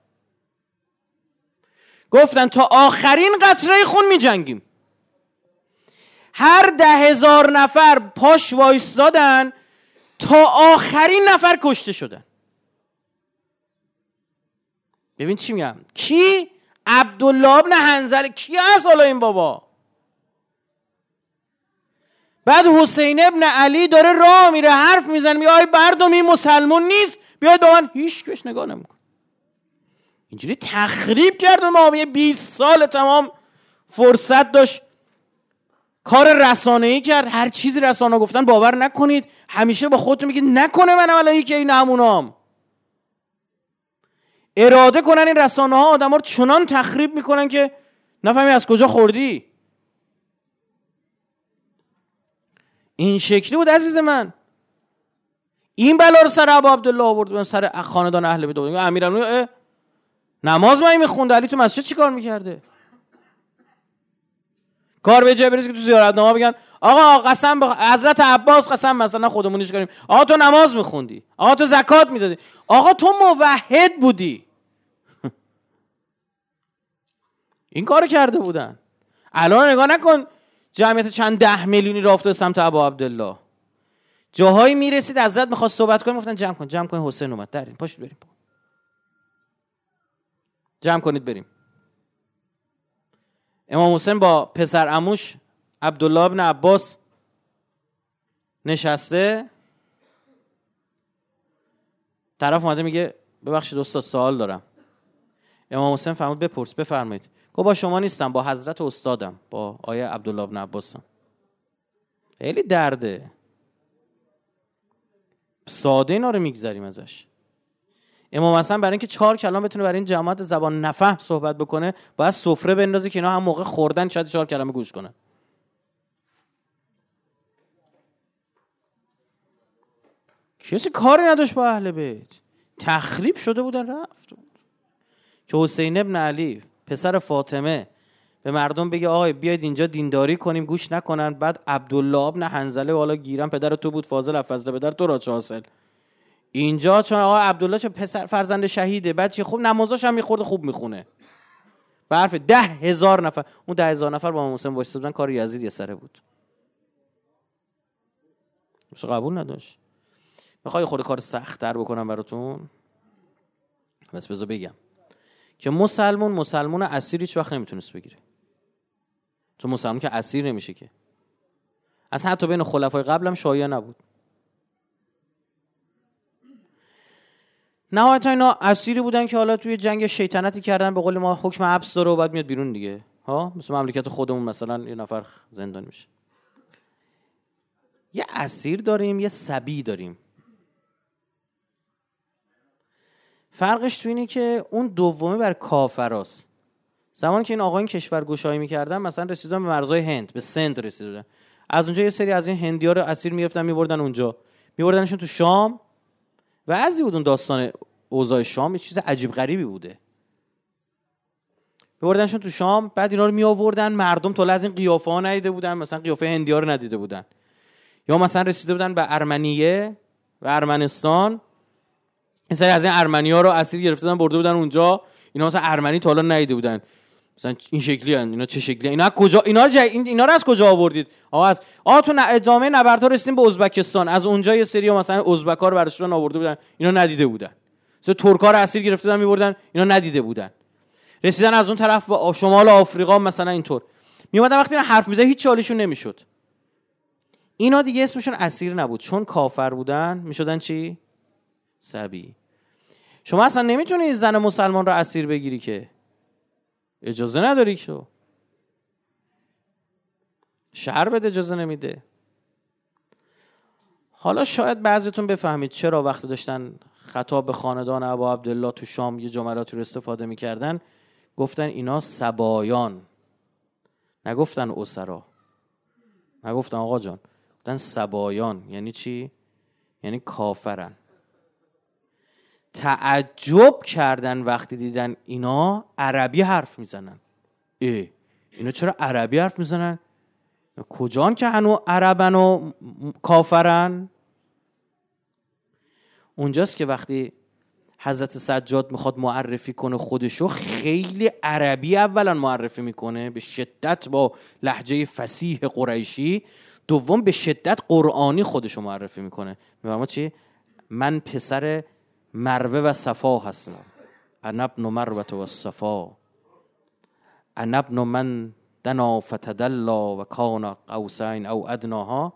گفتن تا آخرین قطره خون می جنگیم. هر ده هزار نفر پاش وایستادن تا آخرین نفر کشته شدن. ببین چی میگم؟ کی؟ عبدالله ابن حنزل. کی هست حالا این بابا؟ بعد حسین ابن علی داره راه میره حرف می‌زنه میگه آی بردم این مسلمون نیست. بیاید با من هیچ کش نگاه نمیکن اینجوری تخریب کرد ما یه 20 سال تمام فرصت داشت. کار رسانه ای کرد. هر چیزی رسانه گفتن باور نکنید. همیشه با خودتون میگید نکنه من الان یکی این همونام. اراده کنن این رسانه ها آدم رو چنان تخریب می‌کنن که نفهمی از کجا خوردی. این شکلی بود عزیز من. این بلا رو سر ابو عبدالله آورد سر خاندان اهل بیت بود امیرالمومنین نماز من میخونده علی تو مسجد چیکار می‌کرده؟ کار به جای که تو نامه بگن آقا قسم بخ... حضرت عباس قسم مثلا خودمونیش کنیم آقا تو نماز میخوندی؟ آقا تو زکات می‌دادی؟ آقا تو موحد بودی؟ این کار کرده بودن. الان نگاه نکن جمعیت چند ده میلیونی رافته سمت ابا عبدالله. جاهایی می‌رسید حضرت می‌خواست صحبت کنیم گفتن جمع کن جمع کن حسین اومد. درین پاشید بریم. جمع کنید بریم. امام حسین با پسر اموش عبدالله ابن عباس نشسته. طرف اومده میگه ببخشید استاد سوال دارم. امام حسین فرمود بپرس بفرمایید. گفت با شما نیستم با حضرت استادم با آیه عبدالله ابن عباسم. خیلی درده. ساده اینا رو میگذریم ازش. امام حسن برای اینکه چهار کلام بتونه برای این جماعت زبان نفهم صحبت بکنه باید سفره بندازه که اینا هم موقع خوردن شاید چهار کلمه گوش کنن. کسی کاری نداشت با اهل بیت. تخریب شده بودن رفت. که حسین ابن علی پسر فاطمه به مردم بگه آقای بیاید اینجا دینداری کنیم گوش نکنن. بعد عبدالله ابن حنزله والا گیرم پدر تو بود فاضل افضل پدر تو را چه حاصل اینجا چون آقا عبدالله چه پسر فرزند شهیده بعد چه خوب نمازاش هم میخورده خوب می‌خونه. به حرف ده هزار نفر اون ده هزار نفر با مسلم وایسته بودن کار یزید یه سره بود. قبول نداشت. می‌خوای خود کار سخت در بکنم براتون؟ بس بذار بگم. که مسلمون مسلمون اسیر هیچ وقت نمی‌تونست بگیره. چون مسلمون که اسیر نمیشه که. اصلا حتی بین خلفای قبلم شایع نبود. نهایتا اینا اسیری بودن که حالا توی جنگ شیطنتی کردن به قول ما حکم حبس داره و بعد میاد بیرون دیگه. ها؟ مثل مملکت خودمون مثلا یه نفر زندان میشه. یه اسیر داریم یه سبی داریم. فرقش تو اینه که اون دومی بر کافراست. زمانی که این آقایان کشور گشایی می‌کردن مثلا رسیدن به مرزهای هند به سند رسیدن. از اونجا یه سری از این هندیا رو اسیر می‌گرفتن میبردن اونجا. میبردنشون تو شام. و از بود اون داستان اوضاع شام یه چیز عجیب غریبی بوده. میبردنشون تو شام بعد اینا رو می آوردن مردم تا از این قیافه ها ندیده بودن مثلا قیافه هندیا رو ندیده بودن. یا مثلا رسیده بودن به ارمنیه و ارمنستان. این از این ارمنی ها رو اسیر گرفته بودن برده بودن اونجا. اینا مثلا ارمنی تا حالا ندیده بودن. مثلا این شکلی هن. اینا چه شکلی هن. اینا کجا اینا رو, اینا رو از کجا آوردید؟ آقا از آقا تو ادامه نبرد رسیدیم به ازبکستان. از اونجا یه سری مثلا ازبکا رو براشون آورده بودن. اینا ندیده بودن. مثلا ترکا رو اسیر گرفته بودن میبردن اینا ندیده بودن. رسیدن از اون طرف به شمال آفریقا مثلا اینطور. میومدن وقتی حرف میزه هیچ چالشون نمی‌شد. اینا دیگه اسمشون اسیر نبود. چون کافر بودن می‌شدن چی؟ سبی. شما اصلا نمی‌تونی زن مسلمان رو اسیر بگیری که. اجازه نداری که. شهر بده اجازه نمیده. حالا شاید بعضیتون بفهمید چرا وقتی داشتن خطاب به خاندان ابا عبدالله تو شام یه جملاتی رو استفاده می‌کردن گفتن اینا سبایان. نگفتن اسرا. نگفتن آقا جان. گفتن سبایان. یعنی چی؟ یعنی کافرن. تعجب کردن وقتی دیدن اینا عربی حرف می‌زنن. ای اینا چرا عربی حرف می‌زنن؟ کجان که هنو عربن و کافرن؟ اونجاست که وقتی حضرت سجاد می‌خواد معرفی کنه خودشو خیلی عربی اولا معرفی می‌کنه به شدت با لحجه فسیح قریشی. دوم به شدت قرآنی خودشو معرفی می‌کنه. می‌فهمه چی؟ من پسر مروه و صفا هستم. انا ابن مروه و صفا انا ابن من دنا فتدلا و کان قوسین او ادناها.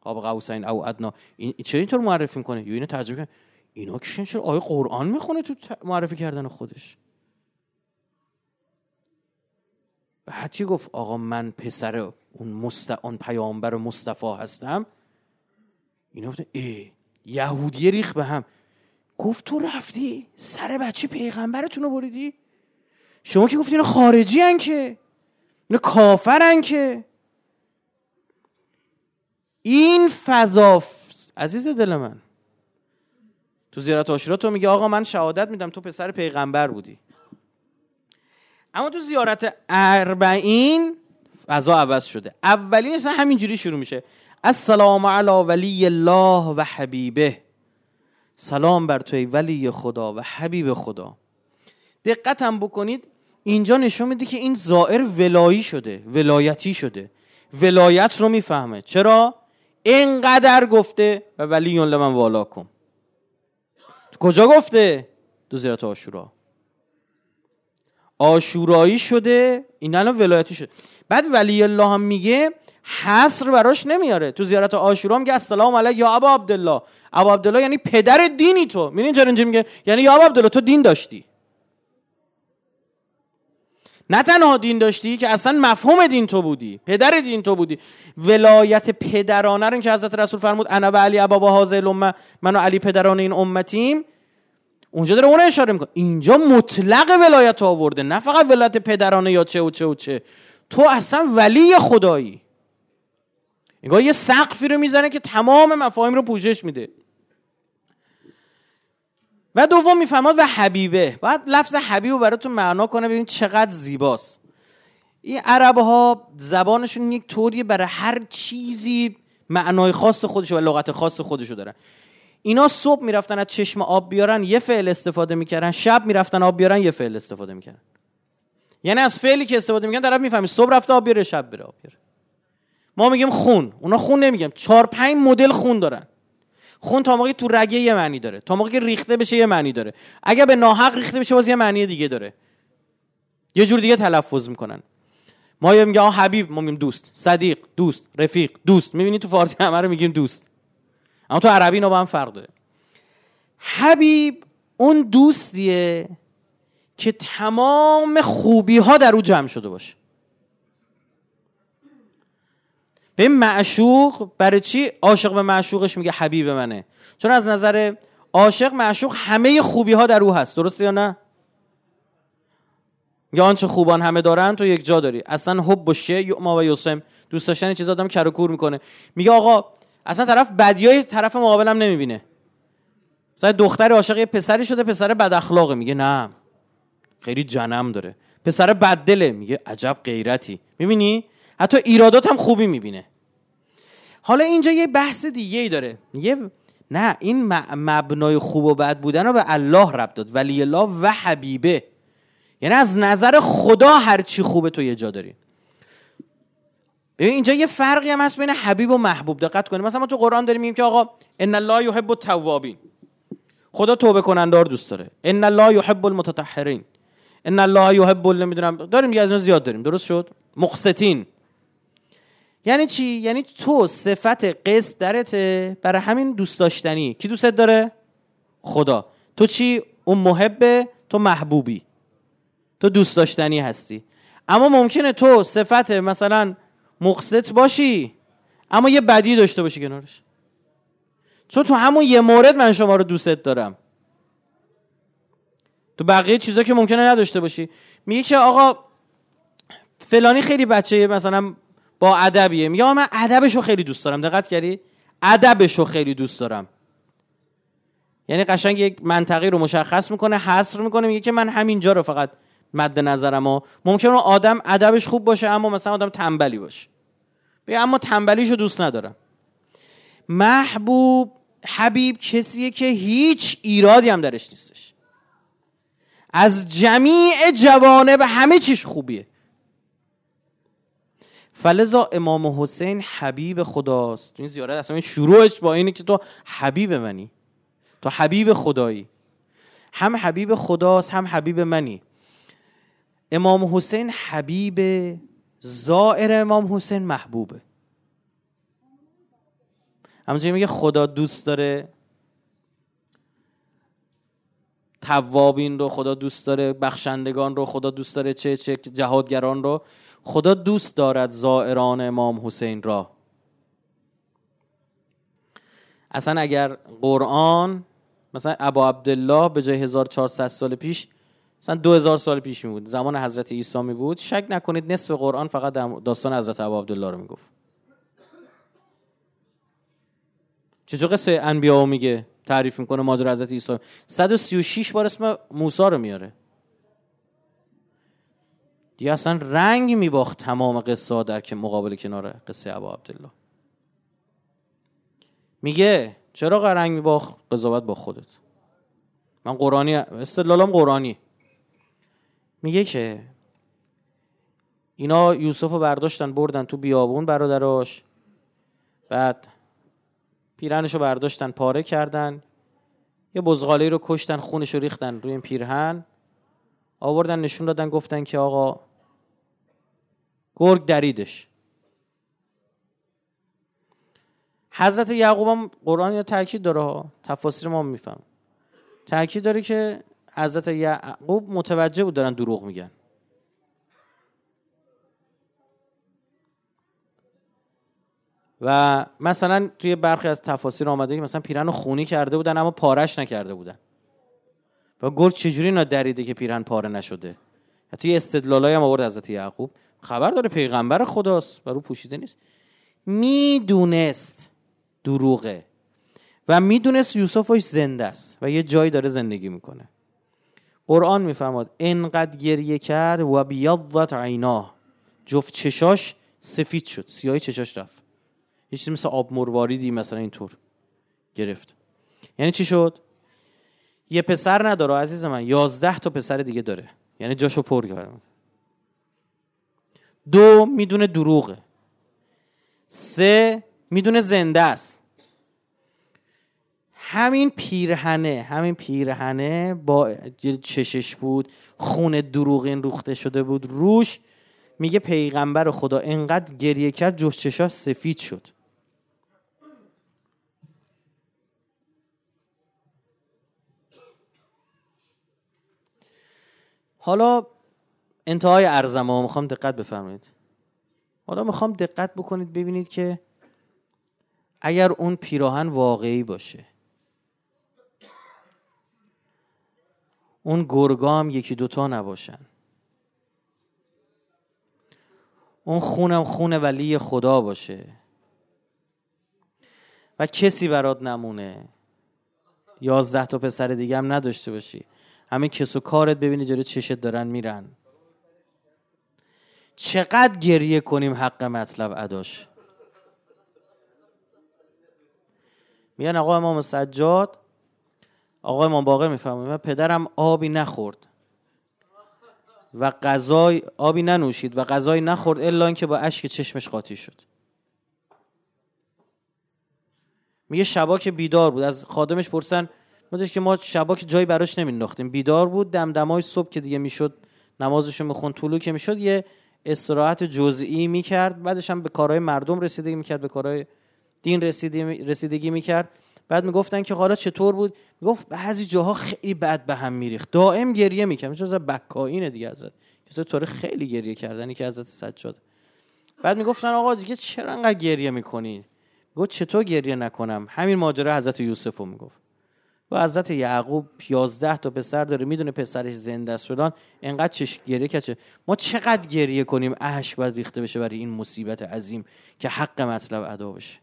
قاب قوسین او ادنا. این چرا اینطور معرفی می‌کنه؟ یا اینو ترجمه اینا که چرا آیه قرآن می‌خونه تو معرفی کردن خودش؟ بعد چی گفت آقا من پسر اون, مست... اون پیامبر مصطفی هستم. اینا گفت ای یهودی ریخ به هم. گفت تو رفتی؟ سر بچه پیغمبرتون رو بریدی؟ شما که گفتی اینا خارجی هن که. اینا کافرن که. این فضا عزیز دل من. تو زیارت عاشورا تو میگه آقا من شهادت میدم تو پسر پیغمبر بودی. اما تو زیارت اربعین فضا عوض شده. اولین اصلا همینجوری شروع میشه. السلام علی ولی الله و حبیبه. سلام بر توی ولی خدا و حبیب خدا. دقتم بکنید اینجا نشون میده که این زائر ولایی شده ولایتی شده. ولایت رو می‌فهمه. چرا؟ اینقدر گفته و ولی لمن والاکم. کجا گفته؟ دو زیارت آشورا. آشورایی شده این الان ولایتی شده. بعد ولی الله هم میگه حصر براش نمیاره. تو زیارت آشورا میگه السلام علیک یا ابا عبدالله. ابا عبدالله یعنی پدر دینی تو. می‌بینین چرا میگه؟ یعنی یا ابا عبدالله تو دین داشتی. نه تنها دین داشتی که اصلا مفهوم دین تو بودی پدر دین تو بودی. ولایت پدرانه رو که حضرت رسول فرمود انا و علی ابا و حاضر الامه من و علی پدران این امتیم. اونجا داره اون اشاره می‌کنه. اینجا مطلق ولایت آورده نه فقط ولایت پدرانه یا چه و چه و چه. تو اصلا ولی خدایی. انگار یه سقفی رو می‌زنه که تمام مفاهیم رو پوشش میده. و دوم می‌فهمد و حبیبه. باید لفظ حبیب رو براتون معنا کنه ببینید چقدر زیباست. این عرب ها زبانشون یک طوریه برای هر چیزی معنای خاص خودشو و لغت خاص خودشو دارن اینا صبح می‌رفتن از چشم آب بیارن یه فعل استفاده می‌کردن. شب می‌رفتن آب بیارن یه فعل استفاده می‌کردن. یعنی از فعلی که استفاده می‌کنن طرف می‌فهمی صبح رفته آب بیاره شب بره آب بیاره. ما میگیم خون. اونا خون نمیگم چهار پنج مدل خون دارن. خون تا موقعی تو رگه یه معنی داره. تا موقعی که ریخته بشه یه معنی داره. اگر به ناحق ریخته بشه باز یه معنی دیگه داره. یه جور دیگه تلفظ می‌کنن. ما یه میگه حبیب ما میگیم دوست. صدیق دوست. رفیق دوست. می‌بینی تو فارسی همه رو میگیم دوست. اما تو عربی اینا با هم فرق داره. حبیب اون دوستیه که تمام خوبی ها در او جمع شده باشه. به معشوق برای چی عاشق به معشوقش میگه حبیب منه؟ چون از نظر عاشق معشوق همه خوبی ها در او هست. درسته یا نه؟ یا آنچه خوبان همه دارن تو یک جا داری. اصلا حب و یعما و یوسم دوست داشتن چیز آدم کرکور می‌کنه. میگه آقا اصلا طرف بدیای طرف مقابلم نمی‌بینه. مثلا دختر عاشق یه پسری شده پسر بد اخلاقه. میگه نه. خیلی جنم داره. پسر بددله میگه عجب غیرتی. می‌بینی؟ حتی ایرادات هم خوبی می‌بینه. حالا اینجا یه بحث دیگه ای داره. میگه نه این مبنای خوب و بد بودن رو به الله رب داد. ولی الله و حبیبه یعنی از نظر خدا هر چی خوبه تو یه جا داری. ببین اینجا یه فرقی هم هست بین حبیب و محبوب. دقت کنید مثلا ما تو قرآن داریم میگیم که آقا ان الله یحب التوابین. خدا توبه کنندار دوست داره. ان الله یحب المتطهرین. ان الله یحب نمی‌دونم. داریم یه از زیاد داریم. درست شد؟ مقسطین. یعنی چی؟ یعنی تو صفت قصد درته برای همین دوست داشتنی. کی دوستت داره؟ خدا. تو چی؟ اون محبه تو محبوبی. تو دوست داشتنی هستی. اما ممکنه تو صفت مثلا مقسط باشی اما یه بدی داشته باشی کنارش. چون تو همون یه مورد من شما رو دوستت دارم. تو بقیه چیزا که ممکنه نداشته باشی. میگه که آقا فلانی خیلی بچه مثلا با ادبیه. میگه من ادبش رو خیلی دوست دارم. دقت کردی؟ ادبش رو خیلی دوست دارم. یعنی قشنگ یک منطقی رو مشخص می‌کنه حصر می‌کنه میگه که من همینجا رو فقط مد نظرم و ممکنه آدم ادبش خوب باشه اما مثلا آدم تنبلی باشه. بگه اما تنبلیشو دوست ندارم. محبوب حبیب کسیه که هیچ ایرادی هم درش نیستش. از جمیع جوانب همه چیش خوبیه. فلزا امام حسین حبیب خداست. تو این زیارت اصلا شروعش با اینه که تو حبیب منی. تو حبیب خدایی. هم حبیب خداست هم حبیب منی. امام حسین حبیب زائر امام حسین محبوبه. همونجوری میگه خدا دوست داره. توابین رو خدا دوست داره بخشندگان رو خدا دوست داره چه چه جهادگران رو. خدا دوست دارد زائران امام حسین را. اصلا اگر قرآن مثلا ابا عبدالله به جای 1400 سال پیش مثلا 2000 سال پیش می بود زمان حضرت عیسی می بود شک نکنید نصف قرآن فقط داستان حضرت ابا عبدالله رو می‌گفت. چطور قصه انبیا میگه؟ تعریف می‌کنه ماجرا حضرت عیسی. 136 بار اسم موسی رو میاره. دیگه اصلا رنگ میباخت تمام قصه در که مقابل کنار قصه ابا عبدالله. میگه چرا رنگ میباخت؟ قضاوت با خودت. من قرآنی استدلالم قرآنی. میگه که اینا یوسف رو برداشتن بردن تو بیابون برادراش. بعد پیرنش رو برداشتن پاره کردن. یه بزغاله رو کشتن خونش رو ریختن روی این پیرهن. آوردن نشون دادن گفتن که آقا گرگ دریدش. حضرت یعقوب هم قرآن یا تاکید داره تفاسیر ما میفهم. تاکید داره که حضرت یعقوب متوجه بود دارن دروغ میگن. و مثلا توی برخی از تفاسیر آمده که مثلا پیرن رو خونی کرده بودن اما پارش نکرده بودن. و گرگ چجوری اینا دریده که پیرن پاره نشده؟ حتی استدلالای هم آورد حضرت یعقوب. خبر داره پیغمبر خداست و رو پوشیده نیست. می‌دونست دروغه و می‌دونست یوسفش زنده است و یه جایی داره زندگی می‌کنه. قرآن میفرماد انقدر گریه کرد و بیضت عیناه. جفت چشاش سفید شد سیاهی چشاش رفت. یه چیزی مثل آب مرواریدی مثلا اینطور گرفت. یعنی چی شد؟ یه پسر نداره عزیز من یازده تا پسر دیگه داره. یعنی جاشو پر کرد. دو می‌دونه دروغه. سه می‌دونه زنده است. همین پیرهنه همین پیرهنه با چشش بود خون دروغین روخته شده بود روش میگه پیغمبر خدا انقدر گریه کرد جوش چشاش سفید شد. حالا انتهای ارزم ها می‌خوام دقت بفرمایید. حالا می‌خوام دقت بکنید ببینید که اگر اون پیراهن واقعی باشه اون گرگام یکی دوتا نباشن. اون خونم خون ولی خدا باشه. و کسی برات نمونه. یازده تا پسر دیگه هم نداشته باشی. همین کس و کارت ببینی جلو چشت دارن میرن. چقدر گریه کنیم حق مطلب اداش؟ میگن آقا امام سجاد آقا امام باقر می‌فهمه پدرم آبی نخورد و غذای آبی ننوشید و غذایی نخورد الا اینکه با اشک چشمش قاطی شد. میگه شبا که بیدار بود. از خادمش پرسن بودش که ما شبا که جایی براش نمینداختیم بیدار بود دمدمای صبح که دیگه می‌شد نمازشو میخون طولو که می‌شد یه استراحت جزئی می‌کرد. بعدش هم به کارهای مردم رسیدگی می‌کرد به کارهای دین رسیدگی می‌کرد. بعد می‌گفتن که حالا چطور بود؟ می‌گفت بعضی جاها خیلی بد به هم میریخت. دائم گریه می‌کرد. چون از دیگه ازت کسی طور خیلی گریه کردنی که ازت سجاد. بعد می‌گفتن آقا دیگه چرا انقدر گریه می‌کنی؟ گفت چطور گریه نکنم؟ همین ماجرا حضرت یوسف رو می‌گفت. و حضرت یعقوب 11 تا پسر داره می‌دونه پسرش زنده است فلان. انقدر چش گریه کچه ما چقدر گریه کنیم اشک باید ریخته بشه برای این مصیبت عظیم که حق مطلب ادا بشه.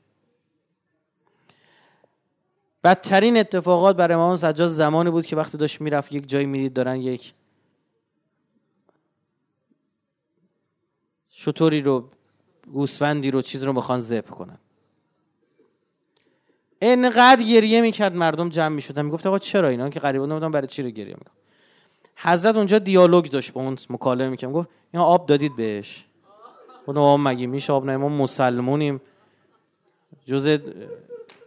بدترین اتفاقات برای امام سجاد زمانی بود که وقتی داشت می‌رفت یک جایی می‌دید دارن یک شطوری رو گوسفندی رو چیز رو می‌خوان ذبح کنن. انقدر گریه می‌کرد مردم جمع می‌شدن. می‌گفت آقا چرا اینا؟ که غریبان بودن برای چی رو گریه می‌کرد حضرت اونجا دیالوگ داشت با اون مکالمه می‌کرد. گفت اینا آب دادید بهش. گفتم آب مگه میشه؟ آب نه ما مسلمونیم. جز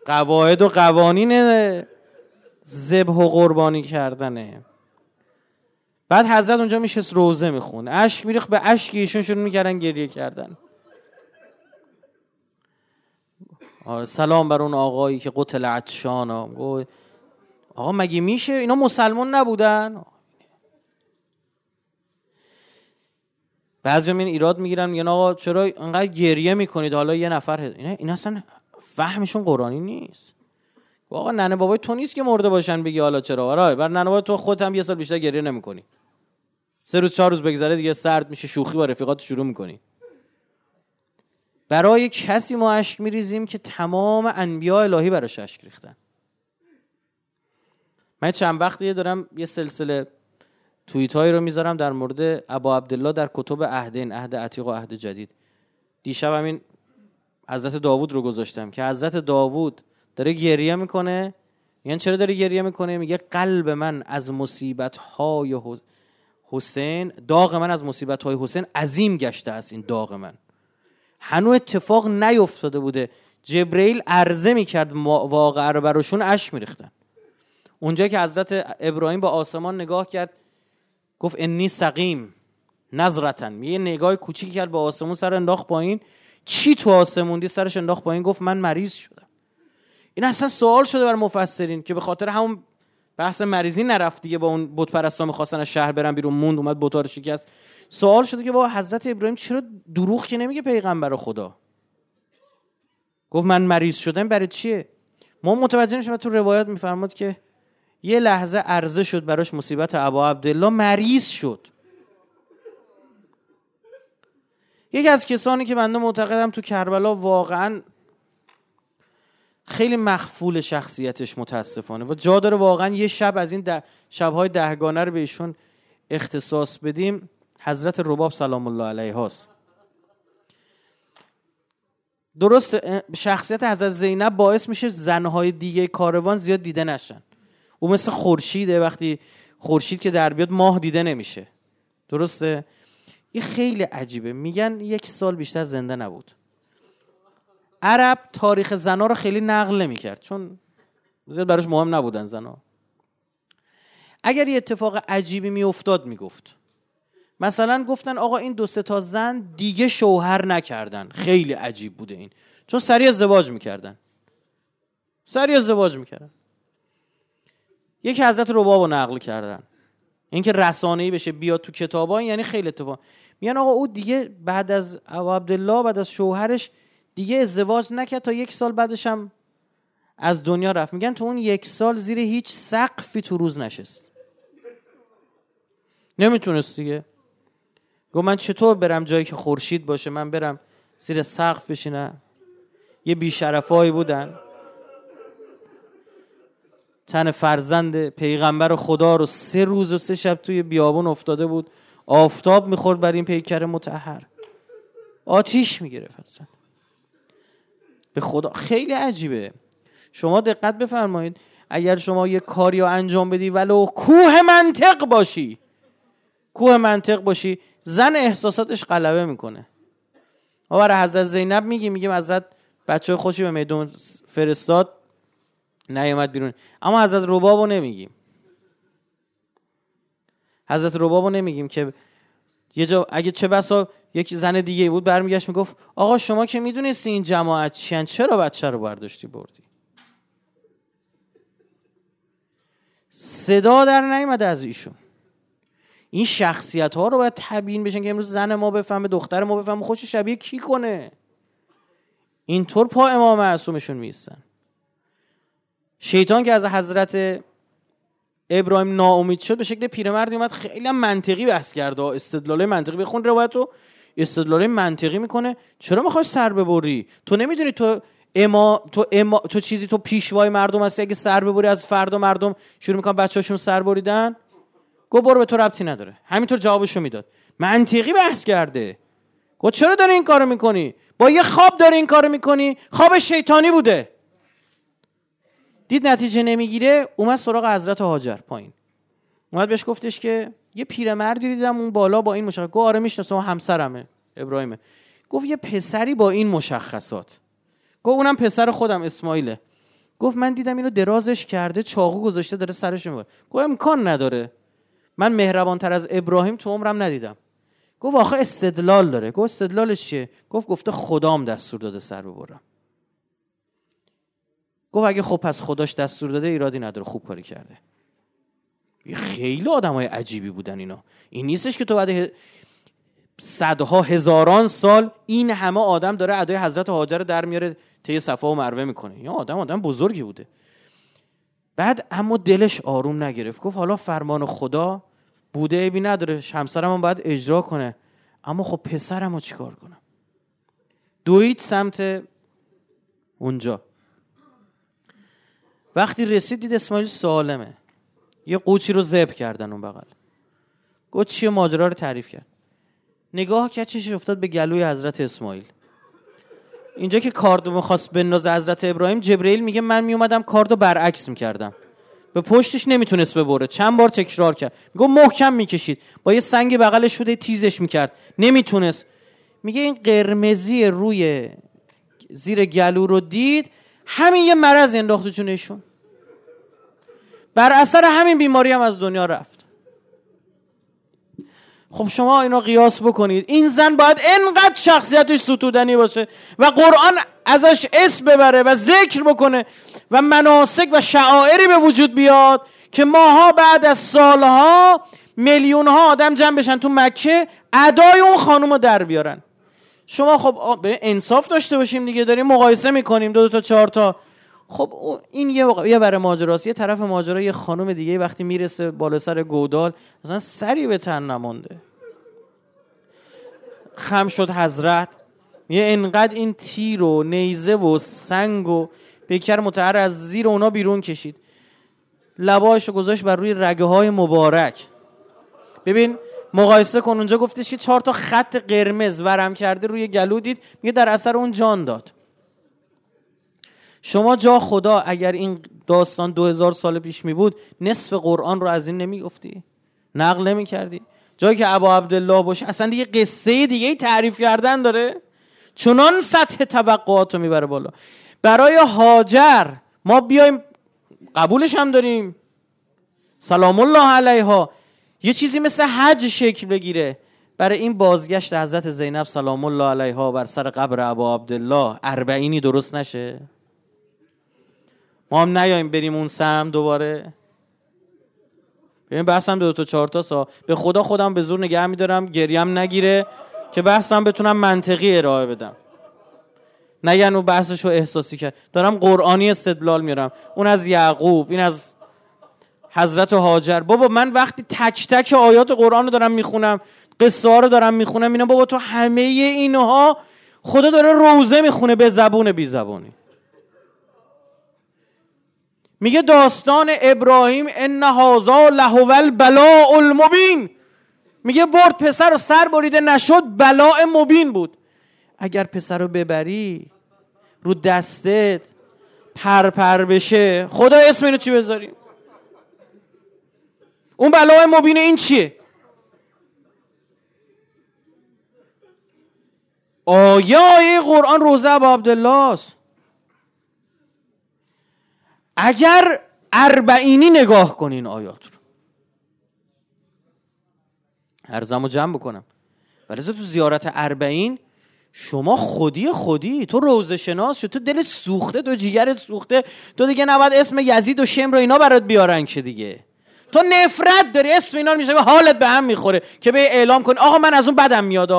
قواعد و قوانین ذبح و قربانی کردنه. بعد حضرت اونجا میشست روزه می‌خونه اشک میریخ به اشک ایشون شروع می‌کردن گریه کردن آره سلام بر اون آقایی که قتل عطشان آقا مگه میشه؟ اینا مسلمان نبودن؟ بعضی این ایراد می‌گیرن میگن آقا چرا انقدر گریه می‌کنید؟ حالا یه نفر اینا این اصلا فهمشون قرآنی نیست. آقا ننه بابای تو نیست که مرده باشن بگی حالا چرا؟ آره بر ننه بابای تو خودت هم یه سال بیشتر گریه نمی‌کنی. سه روز چهار روز بگذره دیگه سرد میشه شوخی با رفیقات شروع می‌کنی. برای کسی ما اشک میریزیم که تمام انبیاء الهی براش اشک ریختن. من چند وقتی دارم یه سلسله توییت هایی رو می‌ذارم در مورد ابا عبدالله در کتب عهدین عهد عتیق و عهد جدید. دیشب همین حضرت داوود رو گذاشتم که حضرت داوود داره گریه می‌کنه. یعنی چرا داره گریه می‌کنه؟ میگه قلب من از مصیبت های حسین داغ من از مصیبت های حسین عظیم گشته است این داغ من. هنو اتفاق نیفتاده بوده. جبرئیل عرضه می‌کرد واقعه رو براشون اش میریختن. اونجا که حضرت ابراهیم با آسمان نگاه کرد گفت انی سقیم نظرتن. یه نگاه کوچیکی کرد با آسمون سر انداخت پایین. چی تو آسمون دی سرش انداخت پایین گفت من مریض شدم. این اصلا سوال شده بر مفسرین که به خاطر همون بحث مریضی نرفت دیگه با اون بت پرستا می‌خواستن از شهر برن بیرون موند اومد بتار رو شکست. سوال شده که با حضرت ابراهیم چرا دروغ که نمیگه پیغمبر خدا؟ گفت من مریض شدم برای چیه؟ ما متوجه میشیم تو روایات میفرماد که یه لحظه عرضه شد براش مصیبت ابا عبدالله مریض شد. یکی از کسانی که بنده معتقدم تو کربلا واقعا خیلی مخفول شخصیتش متاسفانه و جا داره واقعا یه شب از این ده شبهای دهگانه رو بهشون اختصاص بدیم. حضرت رباب سلام الله علیه هاست درست شخصیت حضرت زینب باعث میشه زنهای دیگه کاروان زیاد دیده نشن. او مثل خورشیده وقتی خورشید که در بیاد ماه دیده نمیشه. درسته؟ این خیلی عجیبه. میگن یک سال بیشتر زنده نبود. عرب تاریخ زنا رو خیلی نقل نمی‌کرد. چون زیاد براش مهم نبودن زنا. اگر یه اتفاق عجیبی میافتاد می‌گفت. مثلا گفتن آقا این دو سه تا زن دیگه شوهر نکردن. خیلی عجیب بوده این. چون سریع ازدواج می‌کردن. سریع ازدواج می‌کردن. یکی حضرت رباب رو نقل کردن. اینکه رسانه‌ای بشه بیاد تو کتابا یعنی خیلی اتفاق. میگن آقا او دیگه بعد از ابو عبدالله بعد از شوهرش دیگه ازدواج نکرد تا یک سال بعدش هم از دنیا رفت. میگن تو اون یک سال زیر هیچ سقفی تو روز نشست. نمی‌تونست دیگه. گفت من چطور برم جایی که خورشید باشه؟ من برم زیر سقف بشینم. یه بیشرفایی بودن. تن فرزند پیغمبر خدا رو سه روز و سه شب توی بیابون افتاده بود. آفتاب می‌خورد بر این پیکر متحر. آتیش می‌گرفت. اصلا به خدا خیلی عجیبه. شما دقت بفرمایید اگر شما یه کاری رو انجام بدی ولو کوه منطق باشی. کوه منطق باشی زن احساساتش غلبه می‌کنه. ما برای حضرت زینب میگیم میگیم حضرت بچه خوشی به میدون فرستاد نیومد بیرون. اما حضرت ربابو نمیگیم. حضرت ربابو نمیگیم که یه جا اگه چه بسا یک زن دیگه بود برمیگشت می‌گفت آقا شما که می‌دونستی این جماعت چیان چرا بچه رو برداشتی بردی؟ صدا در نیومده از ایشون. این شخصیت ها رو باید تبیین بشن که امروز زن ما بفهمه دختر ما بفهمه خوش شبیه کی کنه؟ اینطور پا امام معصومشون میستن شیطان که از حضرت ابراهیم ناامید شد به شکل پیرمردی اومد خیلی منطقی بحث کرده استدلال منطقی بخون روایت رو. استدلال منطقی می‌کنه. چرا می‌خوای سر ببری؟ تو نمی‌دونی تو اما تو اما تو چیزی تو پیشوای مردم هستی. اگه سر ببری از فردا مردم شروع می‌کنن بچه‌هاشون سر بریدن. گو برو به تو ربطی نداره. همینطور جوابشو می‌داد. منطقی بحث کرده. گو چرا داری این کارو می‌کنی؟ با یه خواب داری این کارو می‌کنی؟ خواب شیطانی بوده. دید نتیجه نمی‌گیره اومد سراغ حضرت هاجر پایین. اومد بهش گفتش که یه پیرمردی دیدم اون بالا با این مشخصات. گفت آره می‌شناسم همسرمه ابراهیمه. گفت یه پسری با این مشخصات. گفت اونم پسر خودم اسماعیله. گفت من دیدم اینو درازش کرده چاقو گذاشته داره سرش می‌بره. گفت امکان نداره. من مهربان تر از ابراهیم تو عمرم ندیدم. گفت آخه استدلال داره. گفت استدلالش چیه؟ گفت گفته خدام دستور داده سر ببرم. گفت اگه خب پس خداش دستور داده ایرادی نداره خوب کاری کرده. خیلی آدم های عجیبی بودن اینا. این نیستش که تو بعد صدها هزاران سال این همه آدم داره ادای حضرت هاجر در میاره طی صفا و مروه می‌کنه. یا آدم آدم بزرگی بوده. بعد اما دلش آروم نگرفت. گفت حالا فرمان خدا بوده ایبی نداره. همسرم هم باید اجرا کنه. اما خب پسرم رو چیکار کنم؟ دوید سمت اونجا. وقتی رسید دید اسماعیل سالمه. یه قوچی رو زب کردن اون بغل. گفت چیه ماجرا رو تعریف کرد. نگاه کرد چشش افتاد به گلوی حضرت اسماعیل. اینجا که کاردو می‌خواست بندازه حضرت ابراهیم جبرئیل میگه من میومدم کاردو برعکس می‌کردم. به پشتش نمی‌تونست ببره. چند بار تکرار کرد. میگه محکم می‌کشید. با یه سنگ بغلش شده تیزش می‌کرد. نمی‌تونست. میگه این قرمزی روی زیر گلو رو دید. همین یه مرض انداخت جونشون. بر اثر همین بیماری هم از دنیا رفت. خب شما اینو قیاس بکنید. این زن باید انقدر شخصیتش ستودنی باشه و قرآن ازش اسم ببره و ذکر بکنه و مناسک و شعائری به وجود بیاد که ماها بعد از سالها میلیون ها آدم جمع بشن تو مکه ادای اون خانم رو در بیارن. شما خب به انصاف داشته باشیم دیگه داریم مقایسه می‌کنیم دو, دو تا چهار تا. خب این یه یه بره ماجراست. یه طرف ماجرا یه خانم دیگه وقتی می‌رسه بالا سر گودال مثلا سری به تن نمونده. خم شد حضرت. یه انقدر این تیر و نیزه و سنگ و پیکر متحر از زیر اونا بیرون کشید. لباشو گذاشت بر روی رگه های مبارک. ببین مقایسه کن. اونجا گفتش که چهار تا خط قرمز ورم کرده روی گلو دید. میگه در اثر اون جان داد. شما جا خدا اگر این داستان دو هزار سال پیش می بود نصف قرآن رو از این نمی گفتی؟ نقل نمی کردی؟ جایی که ابا عبدالله باشه اصلا دیگه قصه دیگه تعریف کردن داره. چنان سطح توقعات رو می‌بره بالا. برای هاجر ما بیایم قبولش هم داریم. سلام الله علیها. یه چیزی مثل حج شکل بگیره. برای این بازگشت حضرت زینب سلام الله علیها بر سر قبر ابا عبدالله. اربعینی درست نشه؟ ما هم نیاییم بریم اون سم دوباره. ببین بحثم دو تا چهار تا سا به خدا خودم به زور نگه میدارم گریم نگیره که بحثم بتونم منطقی ارائه بدم. نگن اون بحثش رو احساسی کرد. دارم قرآنی استدلال میارم اون از یعقوب این از حضرت هاجر بابا من وقتی تک تک آیات قرآن رو دارم می‌خونم قصه ها رو دارم می‌خونم اینا بابا تو همه اینها خدا داره روزه می‌خونه به زبون بی زبونی. میگه داستان ابراهیم ان هذا لهو البلاء المبین. میگه برد پسر رو سر بریده نشد بلاء مبین بود. اگر پسر رو ببری رو دستت پرپر پر بشه خدا اسم اینو چی بذاریم اون بلاء مبین این چیه؟ آیه قرآن روزه ابا عبدالله است اگر اربعینی نگاه کنین آیات رو. ارزم رو جمع بکنم. ولی تو زیارت اربعین شما خودی خودی تو روزه شناس شد تو دلت سوخته تو جیگرت سوخته تو دیگه نباید اسم یزید و شمر و اینا برات بیارن که دیگه. تو نفرت داری اسم اینا میشه حالت به هم می‌خوره که به اعلام کن آقا من از اون بدم میاد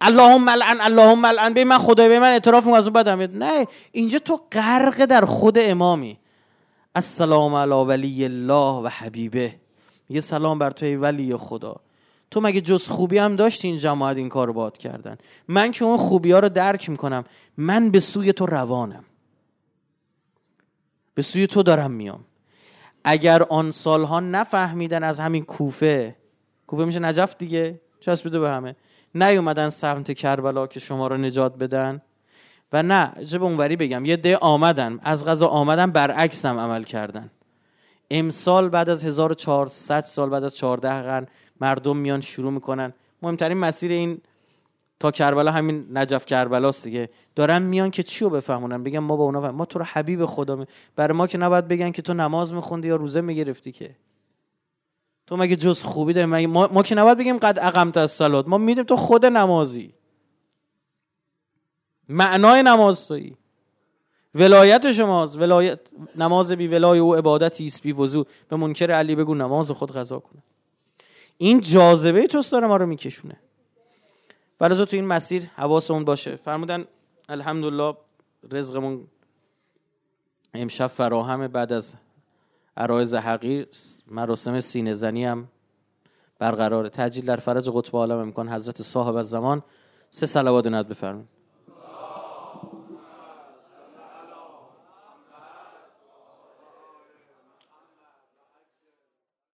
اللهم ملعن اللهم ملعن به من خدای به من اعتراف از اون بدم میاد. نه اینجا تو غرق در خود امامی. السلام علی ولی الله و حبیبه. یه سلام بر توی ولی خدا. تو مگه جز خوبی هم داشتی این جماعت این کار باد کردن؟ من که اون خوبی ها رو درک می‌کنم. من به سوی تو روانم. به سوی تو دارم میام. اگر آن سالها نفهمیدن از همین کوفه کوفه میشه نجف دیگه؟ چسبیده به همه. نیومدن سمت کربلا که شما رو نجات بدن. و نه به اونوری بگم یه ده آمدن از غذا آمدن برعکس هم عمل کردن. امسال بعد از 1400 سال بعد از 14 قرن مردم میان شروع می‌کنن. مهمترین مسیر این تا کربلا همین نجف کربلاست دیگه. دارن میان که چی رو بفهمونن؟ بگن ما با اونا فهم. ما تو رو حبیب خدا می... برای ما که نباید بگن که تو نماز میخوندی یا روزه می‌گرفتی که. تو مگه جز خوبی داری؟ مگه ما, ما که نباید بگیم قد اقمت از سلات ما میدیم تو خود نمازی. معنای نماز تویی. ولایت شماست. ولایت نماز بی ولای او عبادتی است بی وضو. به منکر علی بگو نماز خود قضا کنه. این جاذبه توست داره ما رو میکشونه. ولی تو این مسیر حواسمون باشه. فرمودن الحمدلله رزقمون امشب فراهم بعد از عرایز حقیر. مراسم سینه زنی هم برقرار تجلیل در فرج قطب عالم امکان حضرت صاحب از زمان سه صلوات ند بفرمایید.